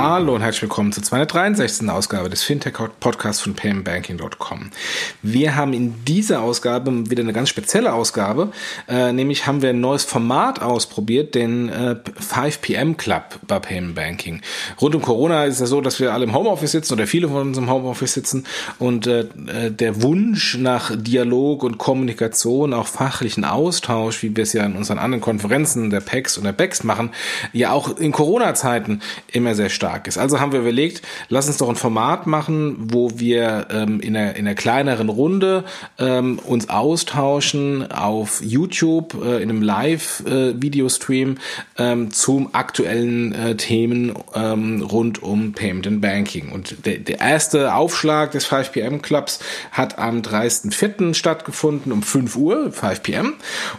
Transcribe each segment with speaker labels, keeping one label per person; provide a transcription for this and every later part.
Speaker 1: Hallo und herzlich willkommen zur 263. Ausgabe des Fintech-Podcasts von paymentbanking.com. Wir haben in dieser Ausgabe wieder eine ganz spezielle Ausgabe, äh, nämlich haben wir ein neues Format ausprobiert, den äh, 5pm Club bei Payment Banking. Rund um Corona ist es ja so, dass wir alle im Homeoffice sitzen oder viele von uns im Homeoffice sitzen und äh, äh, der Wunsch nach Dialog und Kommunikation, auch fachlichen Austausch, wie wir es ja in unseren anderen Konferenzen der PEX und der BEX machen, ja auch in Corona-Zeiten immer sehr stark stark ist. Also haben wir überlegt, lass uns doch ein Format machen, wo wir ähm, in, einer, in einer kleineren Runde ähm, uns austauschen auf YouTube äh, in einem Live-Videostream äh, ähm, zum aktuellen äh, Themen ähm, rund um Payment and Banking. Und der, der erste Aufschlag des 5pm Clubs hat am 30.04. stattgefunden um 5 Uhr, 5 pm.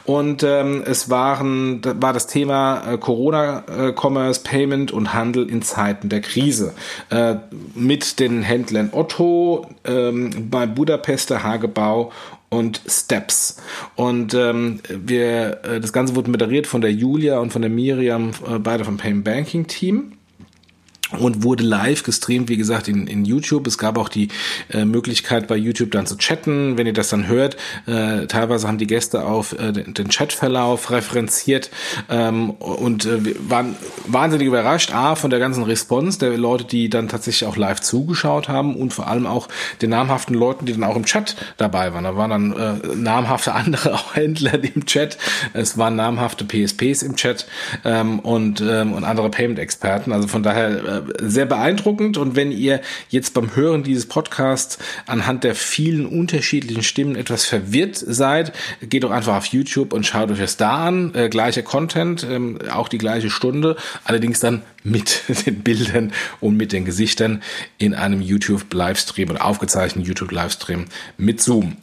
Speaker 1: Und ähm, es waren, war das Thema äh, Corona-Commerce, äh, Payment und Handel in Zeiten Zeiten der Krise äh, mit den Händlern Otto, ähm, bei Budapester Hagebau und Steps. Und ähm, wir, äh, das Ganze wurde moderiert von der Julia und von der Miriam, äh, beide vom Payment Banking Team und wurde live gestreamt, wie gesagt, in, in YouTube. Es gab auch die äh, Möglichkeit bei YouTube dann zu chatten, wenn ihr das dann hört. Äh, teilweise haben die Gäste auf äh, den, den Chatverlauf referenziert ähm, und äh, waren wahnsinnig überrascht, a, von der ganzen Response der Leute, die dann tatsächlich auch live zugeschaut haben und vor allem auch den namhaften Leuten, die dann auch im Chat dabei waren. Da waren dann äh, namhafte andere Händler im Chat, es waren namhafte PSPs im Chat ähm, und, ähm, und andere Payment-Experten. Also von daher äh, sehr beeindruckend. Und wenn ihr jetzt beim Hören dieses Podcasts anhand der vielen unterschiedlichen Stimmen etwas verwirrt seid, geht doch einfach auf YouTube und schaut euch das da an. Äh, gleicher Content, ähm, auch die gleiche Stunde, allerdings dann mit den Bildern und mit den Gesichtern in einem YouTube-Livestream oder aufgezeichneten YouTube-Livestream mit Zoom.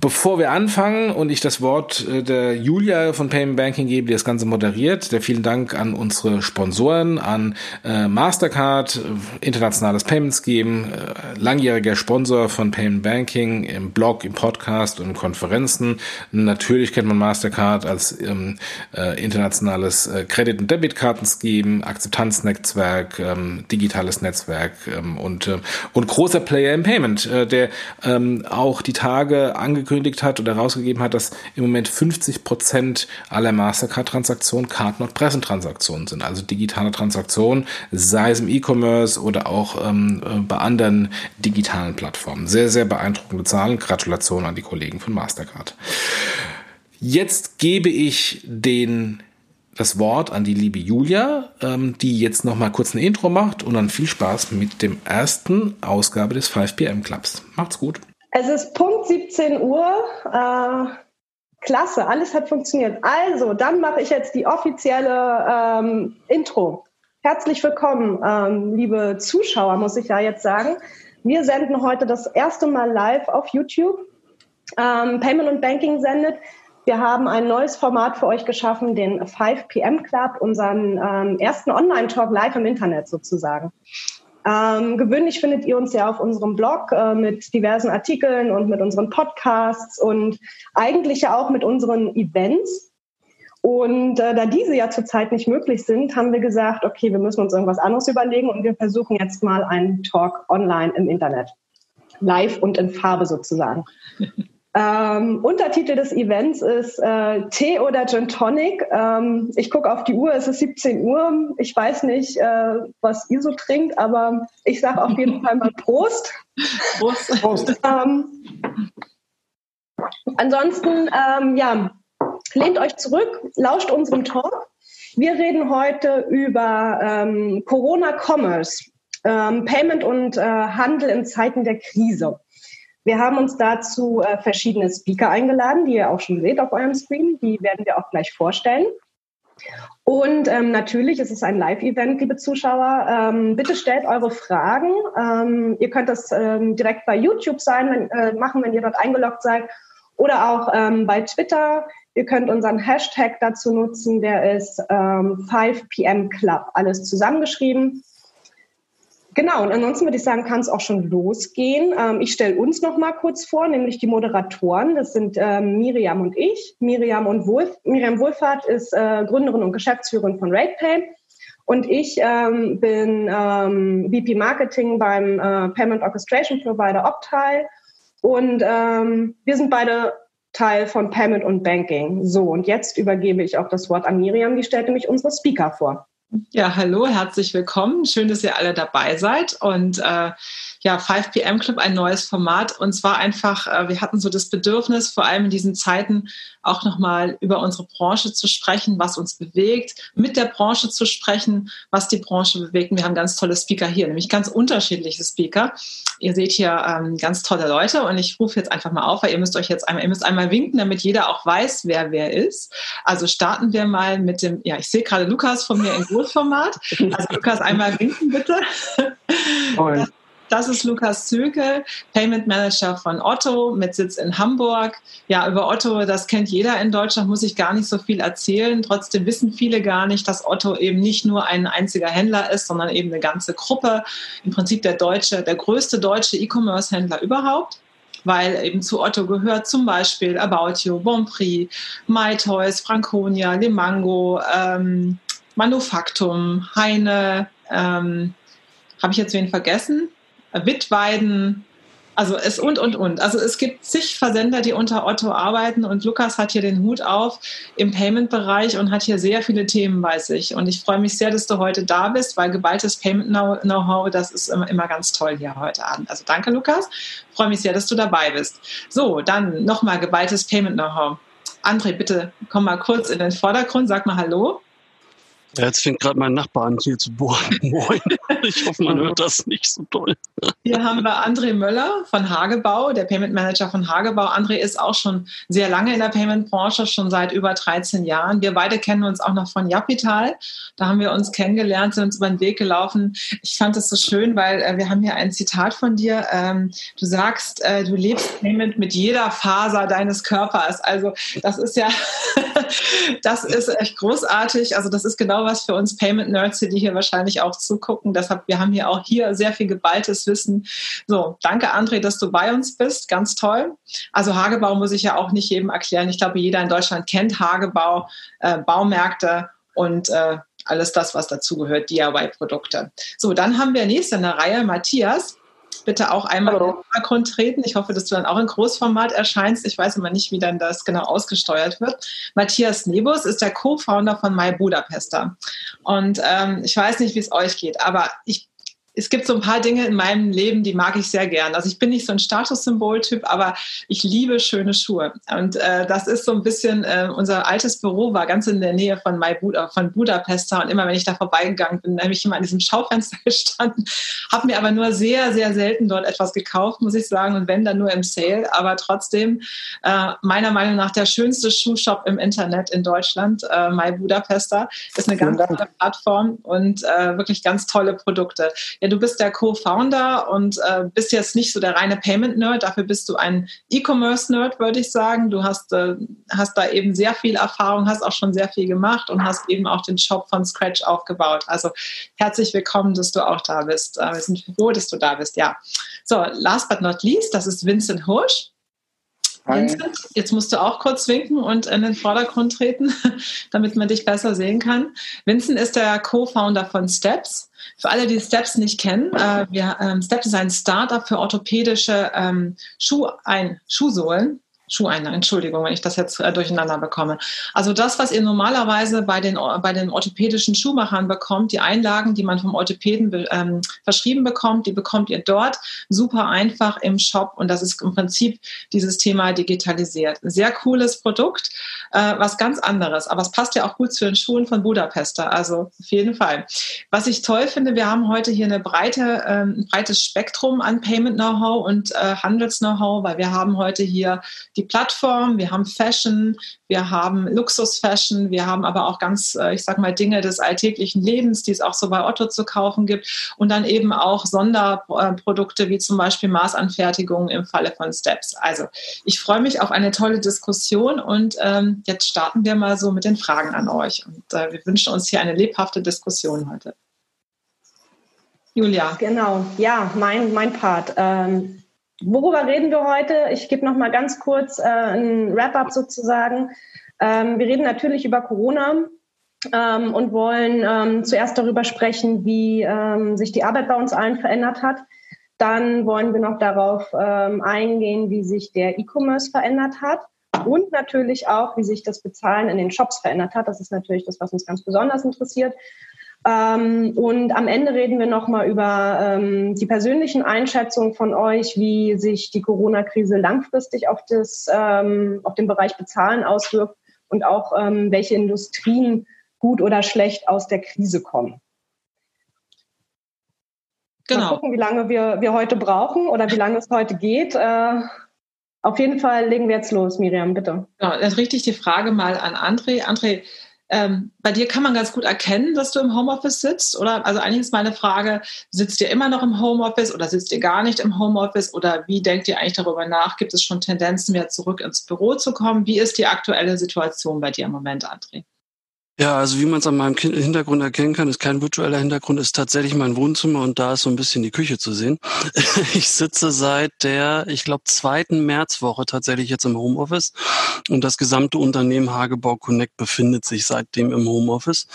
Speaker 1: Bevor wir anfangen und ich das Wort äh, der Julia von Payment Banking gebe, die das Ganze moderiert, der vielen Dank an unsere Sponsoren, an äh, Mastercard, äh, internationales Payments Scheme, äh, langjähriger Sponsor von Payment Banking im Blog, im Podcast und in Konferenzen. Natürlich kennt man Mastercard als ähm, äh, internationales äh, Credit- und Debitkartenscheme, Akzeptanznetzwerk, ähm, digitales Netzwerk ähm, und, äh, und großer Player im Payment, äh, der ähm, auch die Tage angekündigt angekündigt hat oder herausgegeben hat, dass im Moment 50 Prozent aller Mastercard-Transaktionen Card Not Present Transaktionen sind, also digitale Transaktionen, sei es im E-Commerce oder auch ähm, äh, bei anderen digitalen Plattformen. Sehr, sehr beeindruckende Zahlen. Gratulation an die Kollegen von Mastercard. Jetzt gebe ich den das Wort an die liebe Julia, ähm, die jetzt noch mal kurz ein Intro macht und dann viel Spaß mit dem ersten Ausgabe des 5 PM Clubs. Macht's gut.
Speaker 2: Es ist Punkt 17 Uhr. Äh, klasse, alles hat funktioniert. Also, dann mache ich jetzt die offizielle ähm, Intro. Herzlich willkommen, ähm, liebe Zuschauer, muss ich ja jetzt sagen. Wir senden heute das erste Mal live auf YouTube. Ähm, Payment und Banking sendet. Wir haben ein neues Format für euch geschaffen, den 5 PM Club, unseren ähm, ersten Online-Talk live im Internet sozusagen. Ähm, gewöhnlich findet ihr uns ja auf unserem Blog äh, mit diversen Artikeln und mit unseren Podcasts und eigentlich ja auch mit unseren Events. Und äh, da diese ja zurzeit nicht möglich sind, haben wir gesagt, okay, wir müssen uns irgendwas anderes überlegen und wir versuchen jetzt mal einen Talk online im Internet. Live und in Farbe sozusagen. Ähm, Untertitel des Events ist äh, Tee oder Gin Tonic. Ähm, ich gucke auf die Uhr, es ist 17 Uhr. Ich weiß nicht, äh, was ihr so trinkt, aber ich sage auf jeden Fall mal Prost. Prost. Prost. Ähm, ansonsten, ähm, ja, lehnt euch zurück, lauscht unserem Talk. Wir reden heute über ähm, Corona-Commerce, ähm, Payment und äh, Handel in Zeiten der Krise. Wir haben uns dazu äh, verschiedene Speaker eingeladen, die ihr auch schon seht auf eurem Screen. Die werden wir auch gleich vorstellen. Und ähm, natürlich ist es ein Live-Event, liebe Zuschauer. Ähm, bitte stellt eure Fragen. Ähm, ihr könnt das ähm, direkt bei YouTube sein, wenn, äh, machen, wenn ihr dort eingeloggt seid. Oder auch ähm, bei Twitter. Ihr könnt unseren Hashtag dazu nutzen, der ist ähm, 5pm Club, alles zusammengeschrieben. Genau, und ansonsten würde ich sagen, kann es auch schon losgehen. Ähm, ich stelle uns noch mal kurz vor, nämlich die Moderatoren. Das sind ähm, Miriam und ich. Miriam, und Wohlf Miriam Wohlfahrt ist äh, Gründerin und Geschäftsführerin von RatePay. Und ich ähm, bin ähm, VP Marketing beim äh, Payment Orchestration Provider Optile. Und ähm, wir sind beide Teil von Payment und Banking. So, und jetzt übergebe ich auch das Wort an Miriam. Die stellt nämlich unsere Speaker vor.
Speaker 3: Ja, hallo, herzlich willkommen. Schön, dass ihr alle dabei seid. Und äh, ja, 5 PM Club, ein neues Format. Und zwar einfach, äh, wir hatten so das Bedürfnis, vor allem in diesen Zeiten auch nochmal über unsere Branche zu sprechen, was uns bewegt, mit der Branche zu sprechen, was die Branche bewegt. Und wir haben ganz tolle Speaker hier, nämlich ganz unterschiedliche Speaker. Ihr seht hier ähm, ganz tolle Leute und ich rufe jetzt einfach mal auf, weil ihr müsst euch jetzt einmal, ihr müsst einmal winken, damit jeder auch weiß, wer wer ist. Also starten wir mal mit dem, ja, ich sehe gerade Lukas von mir in Großformat. Also Lukas, einmal winken bitte. Moin. Das ist Lukas Zökel, Payment Manager von Otto mit Sitz in Hamburg. Ja, über Otto, das kennt jeder in Deutschland, muss ich gar nicht so viel erzählen. Trotzdem wissen viele gar nicht, dass Otto eben nicht nur ein einziger Händler ist, sondern eben eine ganze Gruppe. Im Prinzip der deutsche, der größte deutsche E-Commerce-Händler überhaupt weil eben zu Otto gehört zum Beispiel About You, Bonprix, MyToys, Franconia, Limango, ähm, Manufaktum, Heine, ähm, habe ich jetzt wen vergessen? Wittweiden, also es und und und. Also es gibt zig Versender, die unter Otto arbeiten und Lukas hat hier den Hut auf im Payment-Bereich und hat hier sehr viele Themen bei sich. Und ich freue mich sehr, dass du heute da bist, weil geballtes Payment-Know-how, das ist immer, ganz toll hier heute Abend. Also danke, Lukas. Ich freue mich sehr, dass du dabei bist. So, dann nochmal geballtes Payment-Know-how. André, bitte komm mal kurz in den Vordergrund, sag mal Hallo.
Speaker 4: Ja, jetzt fängt gerade mein Nachbar an hier zu bohren. Moin. Ich hoffe, man hört das nicht so toll.
Speaker 3: Hier haben wir André Möller von Hagebau, der Payment Manager von Hagebau. André ist auch schon sehr lange in der Payment-Branche, schon seit über 13 Jahren. Wir beide kennen uns auch noch von Japital. Da haben wir uns kennengelernt, sind uns über den Weg gelaufen. Ich fand das so schön, weil äh, wir haben hier ein Zitat von dir. Ähm, du sagst, äh, du lebst Payment mit jeder Faser deines Körpers. Also das ist ja, das ist echt großartig. Also das ist genau was für uns Payment-Nerds, die hier wahrscheinlich auch zugucken. Deshalb, wir haben hier auch hier sehr viel geballtes Wissen. So, danke André, dass du bei uns bist. Ganz toll. Also Hagebau muss ich ja auch nicht jedem erklären. Ich glaube, jeder in Deutschland kennt Hagebau, äh, Baumärkte und äh, alles das, was dazugehört, DIY-Produkte. So, dann haben wir nächste in der Reihe Matthias bitte auch einmal Hallo. in den Hintergrund treten. Ich hoffe, dass du dann auch in Großformat erscheinst. Ich weiß immer nicht, wie dann das genau ausgesteuert wird. Matthias Nebus ist der Co-Founder von My Budapester. Und ähm, ich weiß nicht, wie es euch geht, aber ich es gibt so ein paar Dinge in meinem Leben, die mag ich sehr gern. Also ich bin nicht so ein Statussymbol-Typ, aber ich liebe schöne Schuhe. Und äh, das ist so ein bisschen, äh, unser altes Büro war ganz in der Nähe von, My Buda, von Budapester und immer wenn ich da vorbeigegangen bin, habe ich immer an diesem Schaufenster gestanden, habe mir aber nur sehr, sehr selten dort etwas gekauft, muss ich sagen, und wenn, dann nur im Sale. Aber trotzdem, äh, meiner Meinung nach, der schönste Schuhshop im Internet in Deutschland, äh, My Budapester, ist eine ganz tolle Plattform und äh, wirklich ganz tolle Produkte. Ja, du bist der Co-Founder und äh, bist jetzt nicht so der reine Payment-Nerd, dafür bist du ein E-Commerce-Nerd, würde ich sagen. Du hast, äh, hast da eben sehr viel Erfahrung, hast auch schon sehr viel gemacht und hast eben auch den Shop von Scratch aufgebaut. Also herzlich willkommen, dass du auch da bist. Äh, wir sind froh, dass du da bist, ja. So, last but not least, das ist Vincent Hirsch. Vincent, jetzt musst du auch kurz winken und in den Vordergrund treten, damit man dich besser sehen kann. Vincent ist der Co-Founder von Steps. Für alle, die Steps nicht kennen, äh, wir, ähm, Steps ist ein Startup für orthopädische ähm, Schuh ein, Schuhsohlen. Schuheinlage, Entschuldigung, wenn ich das jetzt äh, durcheinander bekomme. Also das, was ihr normalerweise bei den, bei den orthopädischen Schuhmachern bekommt, die Einlagen, die man vom Orthopäden ähm, verschrieben bekommt, die bekommt ihr dort super einfach im Shop und das ist im Prinzip dieses Thema digitalisiert. Sehr cooles Produkt, äh, was ganz anderes, aber es passt ja auch gut zu den Schuhen von Budapester, also auf jeden Fall. Was ich toll finde, wir haben heute hier eine breite, ähm, ein breites Spektrum an Payment-Know-how und äh, Handels-Know-how, weil wir haben heute hier die Plattform, wir haben Fashion, wir haben Luxus-Fashion, wir haben aber auch ganz, äh, ich sag mal, Dinge des alltäglichen Lebens, die es auch so bei Otto zu kaufen gibt und dann eben auch Sonderprodukte wie zum Beispiel Maßanfertigungen im Falle von Steps. Also ich freue mich auf eine tolle Diskussion und ähm, jetzt starten wir mal so mit den Fragen an euch und äh, wir wünschen uns hier eine lebhafte Diskussion heute.
Speaker 2: Julia. Genau, ja, mein, mein Part. Ähm, worüber reden wir heute? Ich gebe noch mal ganz kurz äh, ein Wrap-up sozusagen. Ähm, wir reden natürlich über Corona ähm, und wollen ähm, zuerst darüber sprechen, wie ähm, sich die Arbeit bei uns allen verändert hat. Dann wollen wir noch darauf ähm, eingehen, wie sich der E-Commerce verändert hat und natürlich auch, wie sich das Bezahlen in den Shops verändert hat. Das ist natürlich das, was uns ganz besonders interessiert. Ähm, und am Ende reden wir nochmal über ähm, die persönlichen Einschätzungen von euch, wie sich die Corona-Krise langfristig auf, das, ähm, auf den Bereich Bezahlen auswirkt und auch ähm, welche Industrien gut oder schlecht aus der Krise kommen. Genau. Mal gucken, wie lange wir, wir heute brauchen oder wie lange es heute geht. Äh, auf jeden Fall legen wir jetzt los, Miriam, bitte.
Speaker 3: Genau, dann richte ich die Frage mal an André. André, ähm, bei dir kann man ganz gut erkennen, dass du im Homeoffice sitzt, oder? Also eigentlich ist meine Frage, sitzt ihr immer noch im Homeoffice oder sitzt ihr gar nicht im Homeoffice oder wie denkt ihr eigentlich darüber nach? Gibt es schon Tendenzen, wieder zurück ins Büro zu kommen? Wie ist die aktuelle Situation bei dir im Moment, André?
Speaker 4: Ja, also wie man es an meinem Hintergrund erkennen kann, ist kein virtueller Hintergrund, ist tatsächlich mein Wohnzimmer und da ist so ein bisschen die Küche zu sehen. Ich sitze seit der, ich glaube, zweiten Märzwoche tatsächlich jetzt im Homeoffice und das gesamte Unternehmen Hagebau Connect befindet sich seitdem im Homeoffice.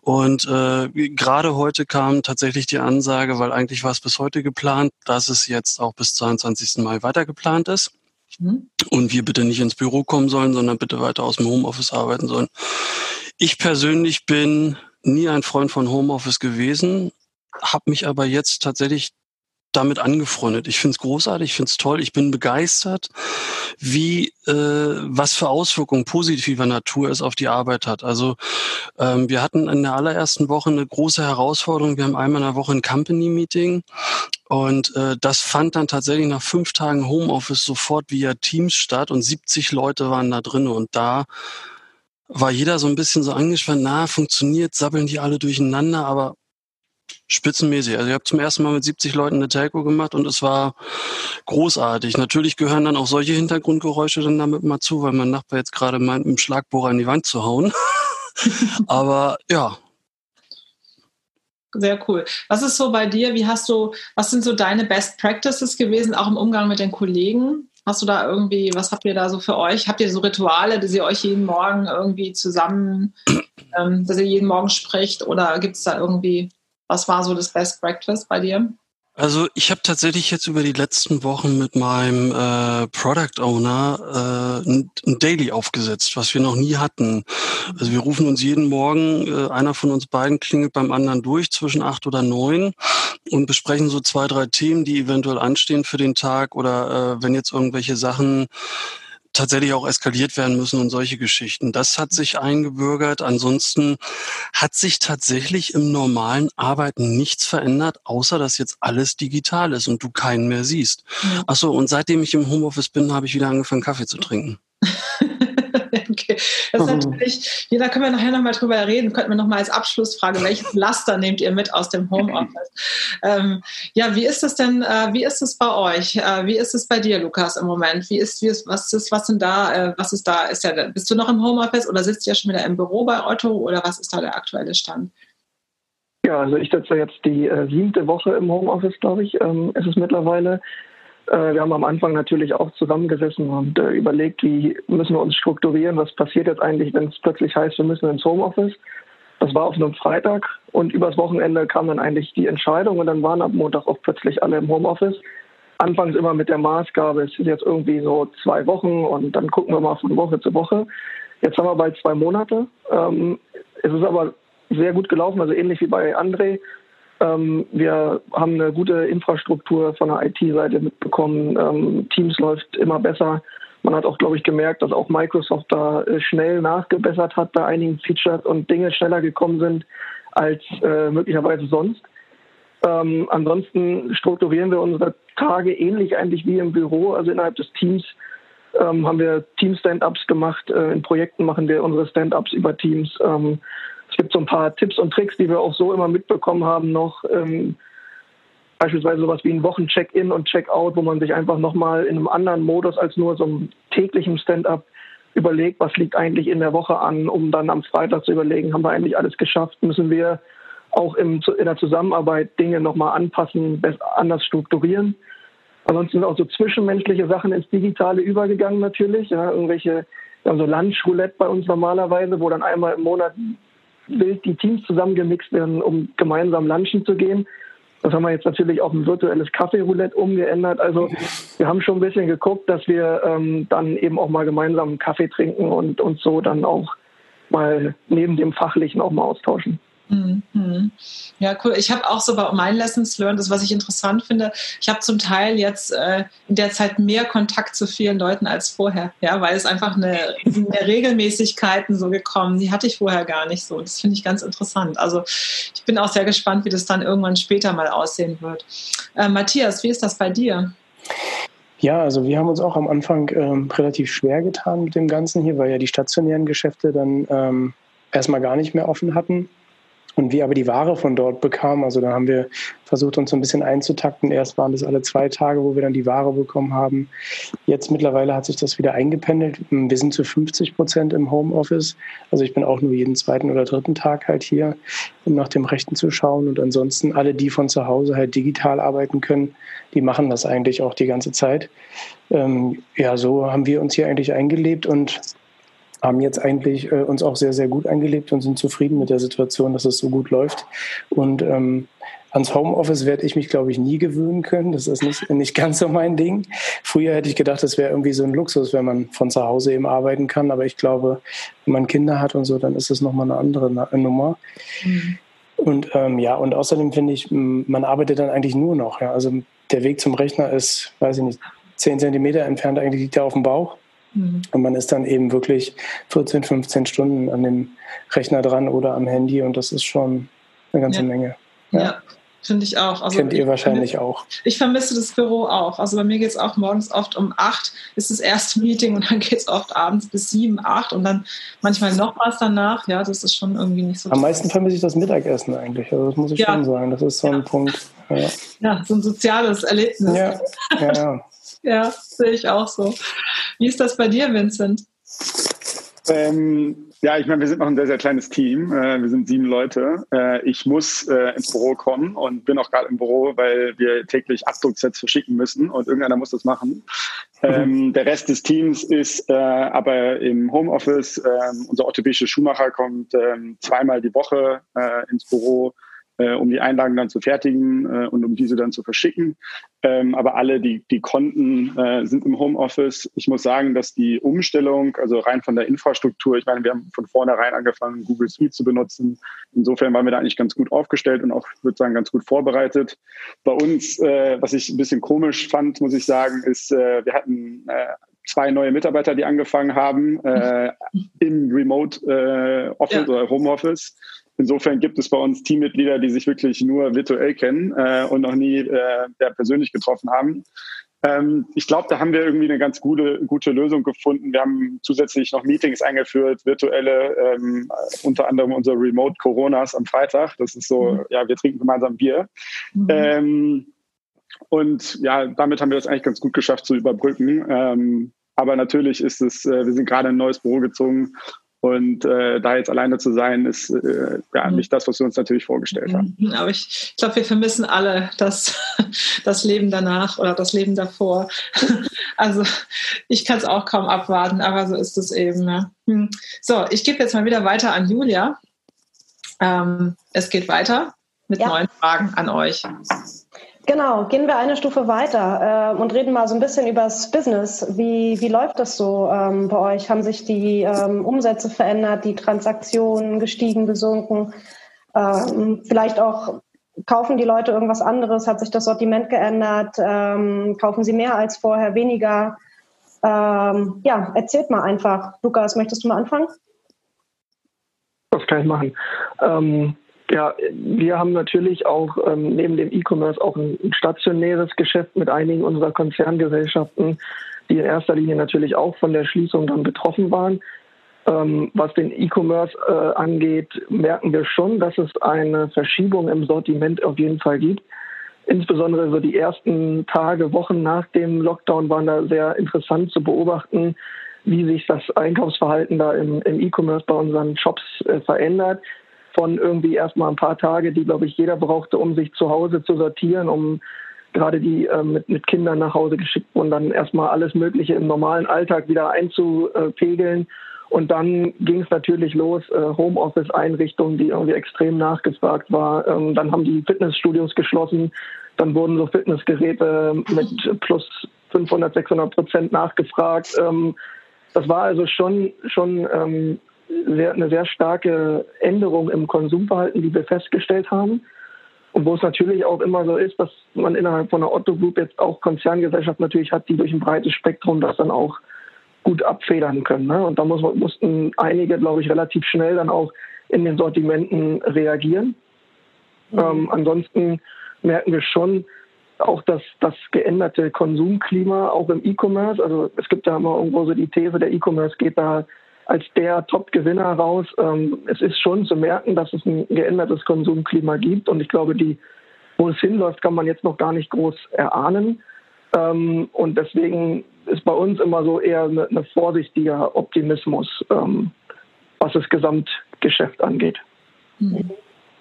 Speaker 4: Und äh, gerade heute kam tatsächlich die Ansage, weil eigentlich war es bis heute geplant, dass es jetzt auch bis 22. Mai weiter geplant ist. Mhm. Und wir bitte nicht ins Büro kommen sollen, sondern bitte weiter aus dem Homeoffice arbeiten sollen. Ich persönlich bin nie ein Freund von Homeoffice gewesen, habe mich aber jetzt tatsächlich damit angefreundet. Ich finde es großartig, ich finde es toll, ich bin begeistert, wie äh, was für Auswirkungen positiver Natur es auf die Arbeit hat. Also ähm, wir hatten in der allerersten Woche eine große Herausforderung. Wir haben einmal in der Woche ein Company-Meeting und äh, das fand dann tatsächlich nach fünf Tagen Homeoffice sofort via Teams statt und 70 Leute waren da drin und da war jeder so ein bisschen so angespannt, na, funktioniert, sabbeln die alle durcheinander, aber spitzenmäßig. Also ich habe zum ersten Mal mit 70 Leuten eine Telco gemacht und es war großartig. Natürlich gehören dann auch solche Hintergrundgeräusche dann damit mal zu, weil mein Nachbar jetzt gerade meint, mit dem Schlagbohrer in die Wand zu hauen. aber ja.
Speaker 3: Sehr cool. Was ist so bei dir? Wie hast du, was sind so deine Best Practices gewesen, auch im Umgang mit den Kollegen? Hast du da irgendwie, was habt ihr da so für euch? Habt ihr so Rituale, dass ihr euch jeden Morgen irgendwie zusammen, ähm, dass ihr jeden Morgen spricht? Oder gibt es da irgendwie, was war so das Best Practice bei dir?
Speaker 4: Also ich habe tatsächlich jetzt über die letzten Wochen mit meinem äh, Product Owner äh, ein, ein, Daily aufgesetzt, was wir noch nie hatten. Also wir rufen uns jeden Morgen, äh, einer von uns beiden klingelt beim anderen durch zwischen acht oder neun und besprechen so zwei, drei Themen, die eventuell anstehen für den Tag oder äh, wenn jetzt irgendwelche Sachen tatsächlich auch eskaliert werden müssen und solche Geschichten. Das hat sich eingebürgert. Ansonsten hat sich tatsächlich im normalen Arbeiten nichts verändert, außer dass jetzt alles digital ist und du keinen mehr siehst. Ja. Achso, und seitdem ich im Homeoffice bin, habe ich wieder angefangen, Kaffee zu trinken.
Speaker 3: okay. Das ist natürlich, hier, da können wir nachher nochmal drüber reden, könnten wir nochmal als Abschlussfrage, welches Laster nehmt ihr mit aus dem Homeoffice? ähm, ja, wie ist es denn, äh, wie ist es bei euch? Äh, wie ist es bei dir, Lukas, im Moment? Wie ist, wie ist, was ist, was sind da, äh, was ist da, ist ja, bist du noch im Homeoffice oder sitzt du ja schon wieder im Büro bei Otto oder was ist da der aktuelle Stand?
Speaker 5: Ja, also ich sitze jetzt die äh, siebte Woche im Homeoffice, glaube ich, ähm, ist es mittlerweile. Äh, wir haben am Anfang natürlich auch zusammengesessen und äh, überlegt, wie müssen wir uns strukturieren, was passiert jetzt eigentlich, wenn es plötzlich heißt, wir müssen ins Homeoffice. Das war auf einem Freitag und übers Wochenende kam dann eigentlich die Entscheidung und dann waren ab Montag auch plötzlich alle im Homeoffice. Anfangs immer mit der Maßgabe, es sind jetzt irgendwie so zwei Wochen und dann gucken wir mal von Woche zu Woche. Jetzt haben wir bald zwei Monate. Ähm, es ist aber sehr gut gelaufen, also ähnlich wie bei André. Ähm, wir haben eine gute Infrastruktur von der IT-Seite mitbekommen. Ähm, Teams läuft immer besser. Man hat auch, glaube ich, gemerkt, dass auch Microsoft da äh, schnell nachgebessert hat bei einigen Features und Dinge schneller gekommen sind als äh, möglicherweise sonst. Ähm, ansonsten strukturieren wir unsere Tage ähnlich eigentlich wie im Büro. Also innerhalb des Teams ähm, haben wir Team-Stand-Ups gemacht. Äh, in Projekten machen wir unsere Stand-Ups über Teams. Gibt so ein paar Tipps und Tricks, die wir auch so immer mitbekommen haben noch. Ähm, beispielsweise sowas wie ein Wochencheck-in und Check-out, wo man sich einfach nochmal in einem anderen Modus als nur so einem täglichen Stand-up überlegt, was liegt eigentlich in der Woche an, um dann am Freitag zu überlegen, haben wir eigentlich alles geschafft, müssen wir auch im, in der Zusammenarbeit Dinge nochmal anpassen, anders strukturieren. Ansonsten sind auch so zwischenmenschliche Sachen ins Digitale übergegangen natürlich. Ja, irgendwelche, wir haben so Lunch-Roulette bei uns normalerweise, wo dann einmal im Monat wild die Teams zusammengemixt werden, um gemeinsam lunchen zu gehen. Das haben wir jetzt natürlich auf ein virtuelles Kaffee-Roulette umgeändert. Also wir haben schon ein bisschen geguckt, dass wir ähm, dann eben auch mal gemeinsam Kaffee trinken und uns so dann auch mal neben dem Fachlichen auch mal austauschen.
Speaker 3: Mhm. Ja, cool. Ich habe auch so bei meinen Lessons learned, das was ich interessant finde, ich habe zum Teil jetzt äh, in der Zeit mehr Kontakt zu vielen Leuten als vorher, ja, weil es einfach eine, eine Regelmäßigkeiten so gekommen, die hatte ich vorher gar nicht so. Das finde ich ganz interessant. Also ich bin auch sehr gespannt, wie das dann irgendwann später mal aussehen wird. Äh, Matthias, wie ist das bei dir?
Speaker 6: Ja, also wir haben uns auch am Anfang ähm, relativ schwer getan mit dem Ganzen hier, weil ja die stationären Geschäfte dann ähm, erstmal gar nicht mehr offen hatten und wir aber die Ware von dort bekamen. Also da haben wir versucht, uns so ein bisschen einzutakten. Erst waren das alle zwei Tage, wo wir dann die Ware bekommen haben. Jetzt mittlerweile hat sich das wieder eingependelt. Wir sind zu 50 Prozent im Homeoffice. Also ich bin auch nur jeden zweiten oder dritten Tag halt hier, um nach dem Rechten zu schauen. Und ansonsten alle, die von zu Hause halt digital arbeiten können, die machen das eigentlich auch die ganze Zeit. Ähm, ja, so haben wir uns hier eigentlich eingelebt und haben jetzt eigentlich äh, uns auch sehr, sehr gut eingelebt und sind zufrieden mit der Situation, dass es so gut läuft. Und ähm, ans Homeoffice werde ich mich, glaube ich, nie gewöhnen können. Das ist nicht, nicht ganz so mein Ding. Früher hätte ich gedacht, das wäre irgendwie so ein Luxus, wenn man von zu Hause eben arbeiten kann. Aber ich glaube, wenn man Kinder hat und so, dann ist das nochmal eine andere Nummer. Mhm. Und ähm, ja, und außerdem finde ich, man arbeitet dann eigentlich nur noch. Ja. Also der Weg zum Rechner ist, weiß ich nicht, zehn Zentimeter entfernt, eigentlich liegt er auf dem Bauch. Mhm. Und man ist dann eben wirklich 14, 15 Stunden an dem Rechner dran oder am Handy und das ist schon eine ganze
Speaker 3: ja.
Speaker 6: Menge.
Speaker 3: Ja. ja. Finde ich auch.
Speaker 6: Also Kennt ihr wahrscheinlich
Speaker 3: ich,
Speaker 6: auch.
Speaker 3: Ich vermisse das Büro auch. Also bei mir geht es auch morgens oft um acht ist das erste Meeting und dann geht es oft abends bis sieben, acht und dann manchmal noch was danach. Ja, das ist schon irgendwie nicht so.
Speaker 6: Am meisten vermisse ich das Mittagessen eigentlich. Also das muss ich ja. schon sagen. Das ist so ein Punkt.
Speaker 3: Ja. ja. so ein soziales Erlebnis.
Speaker 6: Ja, ja, ja.
Speaker 3: sehe ich auch so. Wie ist das bei dir, Vincent?
Speaker 7: Ähm, ja, ich meine, wir sind noch ein sehr, sehr kleines Team. Äh, wir sind sieben Leute. Äh, ich muss äh, ins Büro kommen und bin auch gerade im Büro, weil wir täglich Abdrucksets verschicken müssen und irgendeiner muss das machen. Ähm, der Rest des Teams ist äh, aber im Homeoffice. Ähm, unser orthopädischer Schuhmacher kommt ähm, zweimal die Woche äh, ins Büro äh, um die Einlagen dann zu fertigen äh, und um diese dann zu verschicken. Ähm, aber alle die, die Konten äh, sind im Homeoffice. Ich muss sagen, dass die Umstellung, also rein von der Infrastruktur, ich meine, wir haben von vornherein angefangen, Google Suite zu benutzen. Insofern waren wir da eigentlich ganz gut aufgestellt und auch, würde sagen, ganz gut vorbereitet. Bei uns, äh, was ich ein bisschen komisch fand, muss ich sagen, ist, äh, wir hatten äh, zwei neue Mitarbeiter, die angefangen haben äh, im Remote äh, Office ja. oder Home Office. Insofern gibt es bei uns Teammitglieder, die sich wirklich nur virtuell kennen äh, und noch nie äh, persönlich getroffen haben. Ähm, ich glaube, da haben wir irgendwie eine ganz gute, gute Lösung gefunden. Wir haben zusätzlich noch Meetings eingeführt, virtuelle, ähm, unter anderem unsere Remote Coronas am Freitag. Das ist so, mhm. ja, wir trinken gemeinsam Bier. Mhm. Ähm, und ja, damit haben wir das eigentlich ganz gut geschafft zu überbrücken. Ähm, aber natürlich ist es, äh, wir sind gerade in ein neues Büro gezogen und äh, da jetzt alleine zu sein, ist äh, ja mhm. nicht das, was wir uns natürlich vorgestellt haben.
Speaker 3: Mhm. Aber ich, ich glaube, wir vermissen alle das, das Leben danach oder das Leben davor. Also ich kann es auch kaum abwarten, aber so ist es eben. Ja. Hm. So, ich gebe jetzt mal wieder weiter an Julia. Ähm, es geht weiter mit ja. neuen Fragen an euch.
Speaker 2: Genau, gehen wir eine Stufe weiter äh, und reden mal so ein bisschen über das Business. Wie, wie läuft das so ähm, bei euch? Haben sich die ähm, Umsätze verändert, die Transaktionen gestiegen, gesunken? Ähm, vielleicht auch kaufen die Leute irgendwas anderes? Hat sich das Sortiment geändert? Ähm, kaufen sie mehr als vorher, weniger? Ähm, ja, erzählt mal einfach. Lukas, möchtest du mal anfangen?
Speaker 5: Das kann ich machen. Ja, wir haben natürlich auch ähm, neben dem E-Commerce auch ein, ein, stationäres Geschäft mit einigen unserer Konzerngesellschaften. die in erster Linie natürlich auch von der Schließung dann betroffen waren. Ähm, was den E-Commerce äh, angeht, merken wir schon, dass es eine Verschiebung im Sortiment auf jeden Fall gibt. Insbesondere so die ersten Tage, Wochen nach dem Lockdown waren da sehr interessant zu beobachten, wie sich das Einkaufsverhalten da im, im E-Commerce bei unseren Shops äh, verändert. Von irgendwie erstmal ein paar Tage, die, glaube ich, jeder brauchte, um sich zu Hause zu sortieren, um gerade die äh, mit, mit Kindern nach Hause geschickt wurden, dann erstmal alles Mögliche im normalen Alltag wieder einzupegeln. Und dann ging es natürlich los, äh, Homeoffice-Einrichtungen, die irgendwie extrem nachgefragt war. Ähm, dann haben die Fitnessstudios geschlossen. Dann wurden so Fitnessgeräte mit plus 500, 600 Prozent nachgefragt. Ähm, das war also schon, schon ähm, sehr, eine sehr starke Änderung im Konsumverhalten, die wir festgestellt haben. Und wo es natürlich auch immer so ist, dass man innerhalb von der Otto Group jetzt auch Konzerngesellschaft natürlich hat, die durch ein breites Spektrum das dann auch gut abfedern können. Ne? Und da muss, mussten einige, glaube ich, relativ schnell dann auch in den Sortimenten reagieren. Mhm. Ähm, ansonsten merken wir schon auch das, das geänderte Konsumklima auch im E-Commerce. Also es gibt da immer irgendwo so die These, der E-Commerce geht da als der Top-Gewinner raus. Ähm, es ist schon zu merken, dass es ein geändertes Konsumklima gibt. Und ich glaube, die, wo es hinläuft, kann man jetzt noch gar nicht groß erahnen. Ähm, und deswegen ist bei uns immer so eher ein eine vorsichtiger Optimismus, ähm, was das Gesamtgeschäft angeht.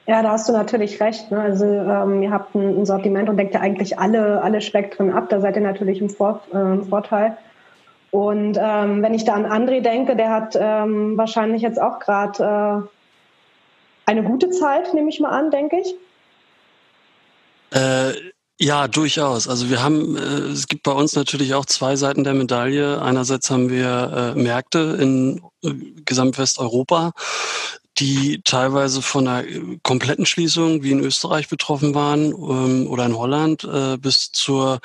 Speaker 2: Ja, da hast du natürlich recht. Ne? Also ähm, ihr habt ein, Sortiment und deckt ja eigentlich alle, alle Spektren ab. Da seid ihr natürlich im, Vor äh, Vorteil. Und ähm, wenn ich da an André denke, der hat ähm, wahrscheinlich jetzt auch gerade äh, eine gute Zeit, nehme ich mal an, denke ich.
Speaker 4: Äh, ja, durchaus. Also wir haben, äh, es gibt bei uns natürlich auch zwei Seiten der Medaille. Einerseits haben wir äh, Märkte in äh, Gesamtwesteuropa, die teilweise von einer äh, kompletten Schließung wie in Österreich betroffen waren ähm, oder in Holland äh, bis zur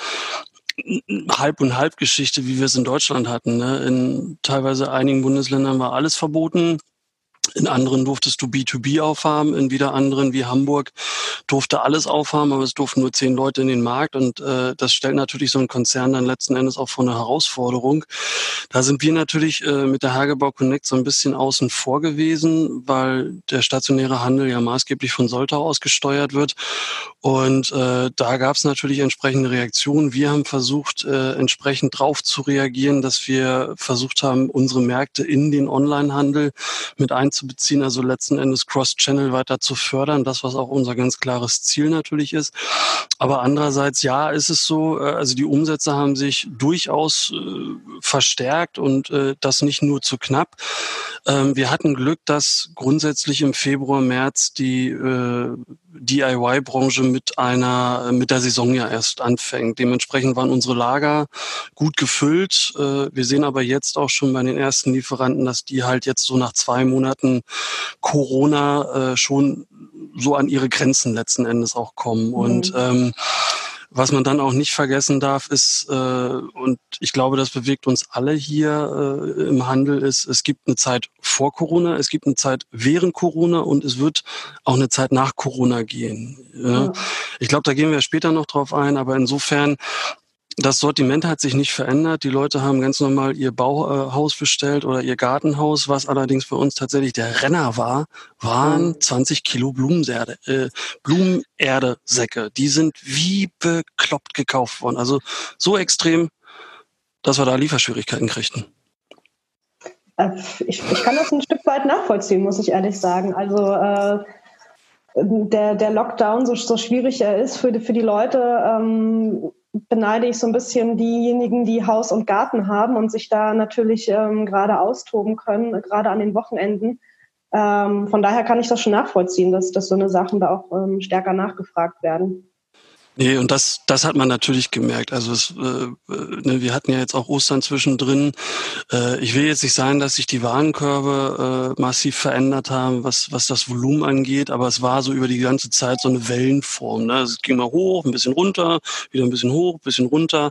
Speaker 4: Halb- und Halbgeschichte, wie wir es in Deutschland hatten. Ne? In teilweise einigen Bundesländern war alles verboten. In anderen durftest du B2B aufhaben, in wieder anderen wie Hamburg durfte alles aufhaben, aber es durften nur zehn Leute in den Markt und äh, das stellt natürlich so einen Konzern dann letzten Endes auch vor eine Herausforderung. Da sind wir natürlich äh, mit der Hagebau Connect so ein bisschen außen vor gewesen, weil der stationäre Handel ja maßgeblich von Soltau aus gesteuert wird und äh, da gab es natürlich entsprechende Reaktionen. Wir haben versucht, äh, entsprechend drauf zu reagieren, dass wir versucht haben, unsere Märkte in den Onlinehandel mit einzubauen einzubeziehen, also letzten Endes Cross-Channel weiter zu fördern, das, was auch unser ganz klares Ziel natürlich ist. Aber andererseits, ja, ist es so, äh, also die Umsätze haben sich durchaus äh, verstärkt und äh, das nicht nur zu knapp. Ähm, wir hatten Glück, dass grundsätzlich im Februar, März die äh, DIY-Branche mit einer, mit der Saison ja erst anfängt. Dementsprechend waren unsere Lager gut gefüllt. Äh, wir sehen aber jetzt auch schon bei den ersten Lieferanten, dass die halt jetzt so nach zwei Monaten Corona äh, schon so an ihre Grenzen letzten Endes auch kommen. Mhm. Und ähm, was man dann auch nicht vergessen darf, ist, äh, und ich glaube, das bewegt uns alle hier äh, im Handel, ist, es gibt eine Zeit vor Corona, es gibt eine Zeit während Corona und es wird auch eine Zeit nach Corona gehen. Ja. Ich glaube, da gehen wir später noch drauf ein, aber insofern das Sortiment hat sich nicht verändert. Die Leute haben ganz normal ihr Bauhaus bestellt oder ihr Gartenhaus. Was allerdings für uns tatsächlich der Renner war, waren 20 mhm. Kilo Blumenerde, äh, Blumenerdesäcke. Die sind wie bekloppt gekauft worden. Also so extrem, dass wir da Lieferschwierigkeiten kriegten.
Speaker 2: Äh, ich, ich kann das ein Stück weit nachvollziehen, muss ich ehrlich sagen. Also äh, der, der Lockdown, so, so schwierig er ist für die, für die Leute, ähm, beneide ich so ein bisschen diejenigen, die Haus und Garten haben und sich da natürlich ähm, gerade austoben können, gerade an den Wochenenden. Ähm, von daher kann ich das schon nachvollziehen, dass, dass so eine Sachen da auch ähm, stärker nachgefragt werden.
Speaker 4: Nee, und das, das hat man natürlich gemerkt. Also es, äh, äh, ne, wir hatten ja jetzt auch Ostern zwischendrin. Äh, ich will jetzt nicht sagen, dass sich die Warenkörbe äh, massiv verändert haben, was, was das Volumen angeht, aber es war so über die ganze Zeit so eine Wellenform. Ne? Es ging mal hoch, ein bisschen runter, wieder ein bisschen hoch, ein bisschen runter.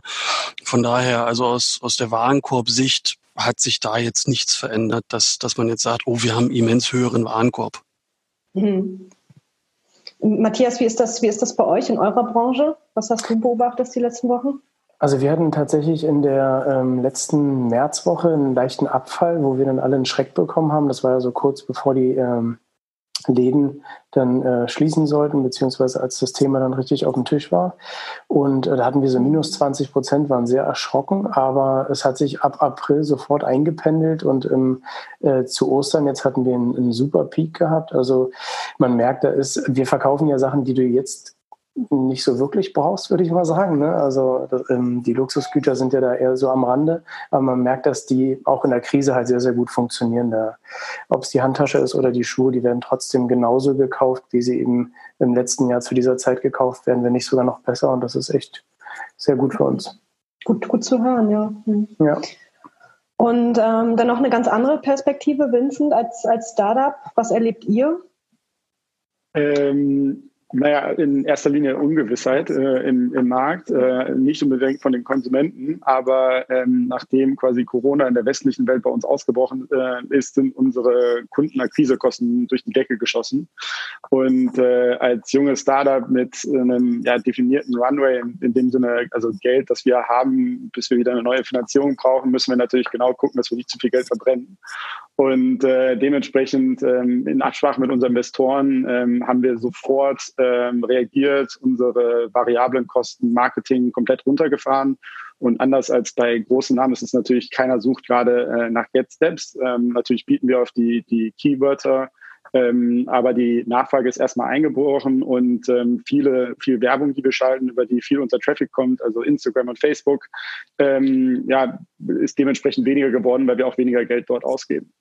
Speaker 4: Von daher, also aus, aus der Warenkorbsicht hat sich da jetzt nichts verändert, dass, dass man jetzt sagt, oh, wir haben immens höheren Warenkorb.
Speaker 2: Mhm. Matthias, wie ist das, wie ist das bei euch in eurer Branche? Was hast du beobachtet die letzten Wochen?
Speaker 6: Also wir hatten tatsächlich in der ähm, letzten Märzwoche einen leichten Abfall, wo wir dann alle einen Schreck bekommen haben. Das war ja so kurz bevor die ähm, Läden dann äh, schließen sollten, beziehungsweise als das Thema dann richtig auf dem Tisch war. Und äh, da hatten wir so minus 20 Prozent, waren sehr erschrocken, aber es hat sich ab April sofort eingependelt und im, äh, zu Ostern jetzt hatten wir einen, einen super Peak gehabt. Also man merkt, da ist, wir verkaufen ja Sachen, die du jetzt nicht so wirklich brauchst, würde ich mal sagen. Ne? Also das, ähm, die Luxusgüter sind ja da eher so am Rande, aber man merkt, dass die auch in der Krise halt sehr, sehr gut funktionieren. Ob es die Handtasche ist oder die Schuhe, die werden trotzdem genauso gekauft, wie sie eben im letzten Jahr zu dieser Zeit gekauft werden, wenn nicht sogar noch besser. Und das ist echt sehr gut für uns.
Speaker 2: Gut, gut zu hören, ja. Mhm.
Speaker 6: Ja.
Speaker 2: Und ähm, dann noch eine ganz andere Perspektive, Vincent, als, als Startup. Was erlebt ihr?
Speaker 7: Ähm, naja, in erster Linie Ungewissheit äh, im, im Markt, äh, nicht unbedingt von den Konsumenten, aber ähm, nachdem quasi Corona in der westlichen Welt bei uns ausgebrochen äh, ist, sind unsere Kundenakquisekosten durch die Decke geschossen. Und äh, als junges Startup mit einem ja, definierten Runway, in, in dem Sinne, also Geld, das wir haben, bis wir wieder eine neue Finanzierung brauchen, müssen wir natürlich genau gucken, dass wir nicht zu viel Geld verbrennen. Und äh, dementsprechend ähm, in Absprache mit unseren Investoren ähm, haben wir sofort ähm, reagiert, unsere variablen Kosten Marketing komplett runtergefahren. Und anders als bei großen Namen ist es natürlich, keiner sucht gerade äh, nach Get Steps. Ähm, natürlich bieten wir auf die, die Keywörter ähm, aber die Nachfrage ist erstmal eingebrochen und ähm, viele, viel Werbung, die wir schalten, über die viel unser Traffic kommt, also Instagram und Facebook, ähm, ja, ist dementsprechend weniger geworden, weil wir auch weniger Geld dort ausgeben.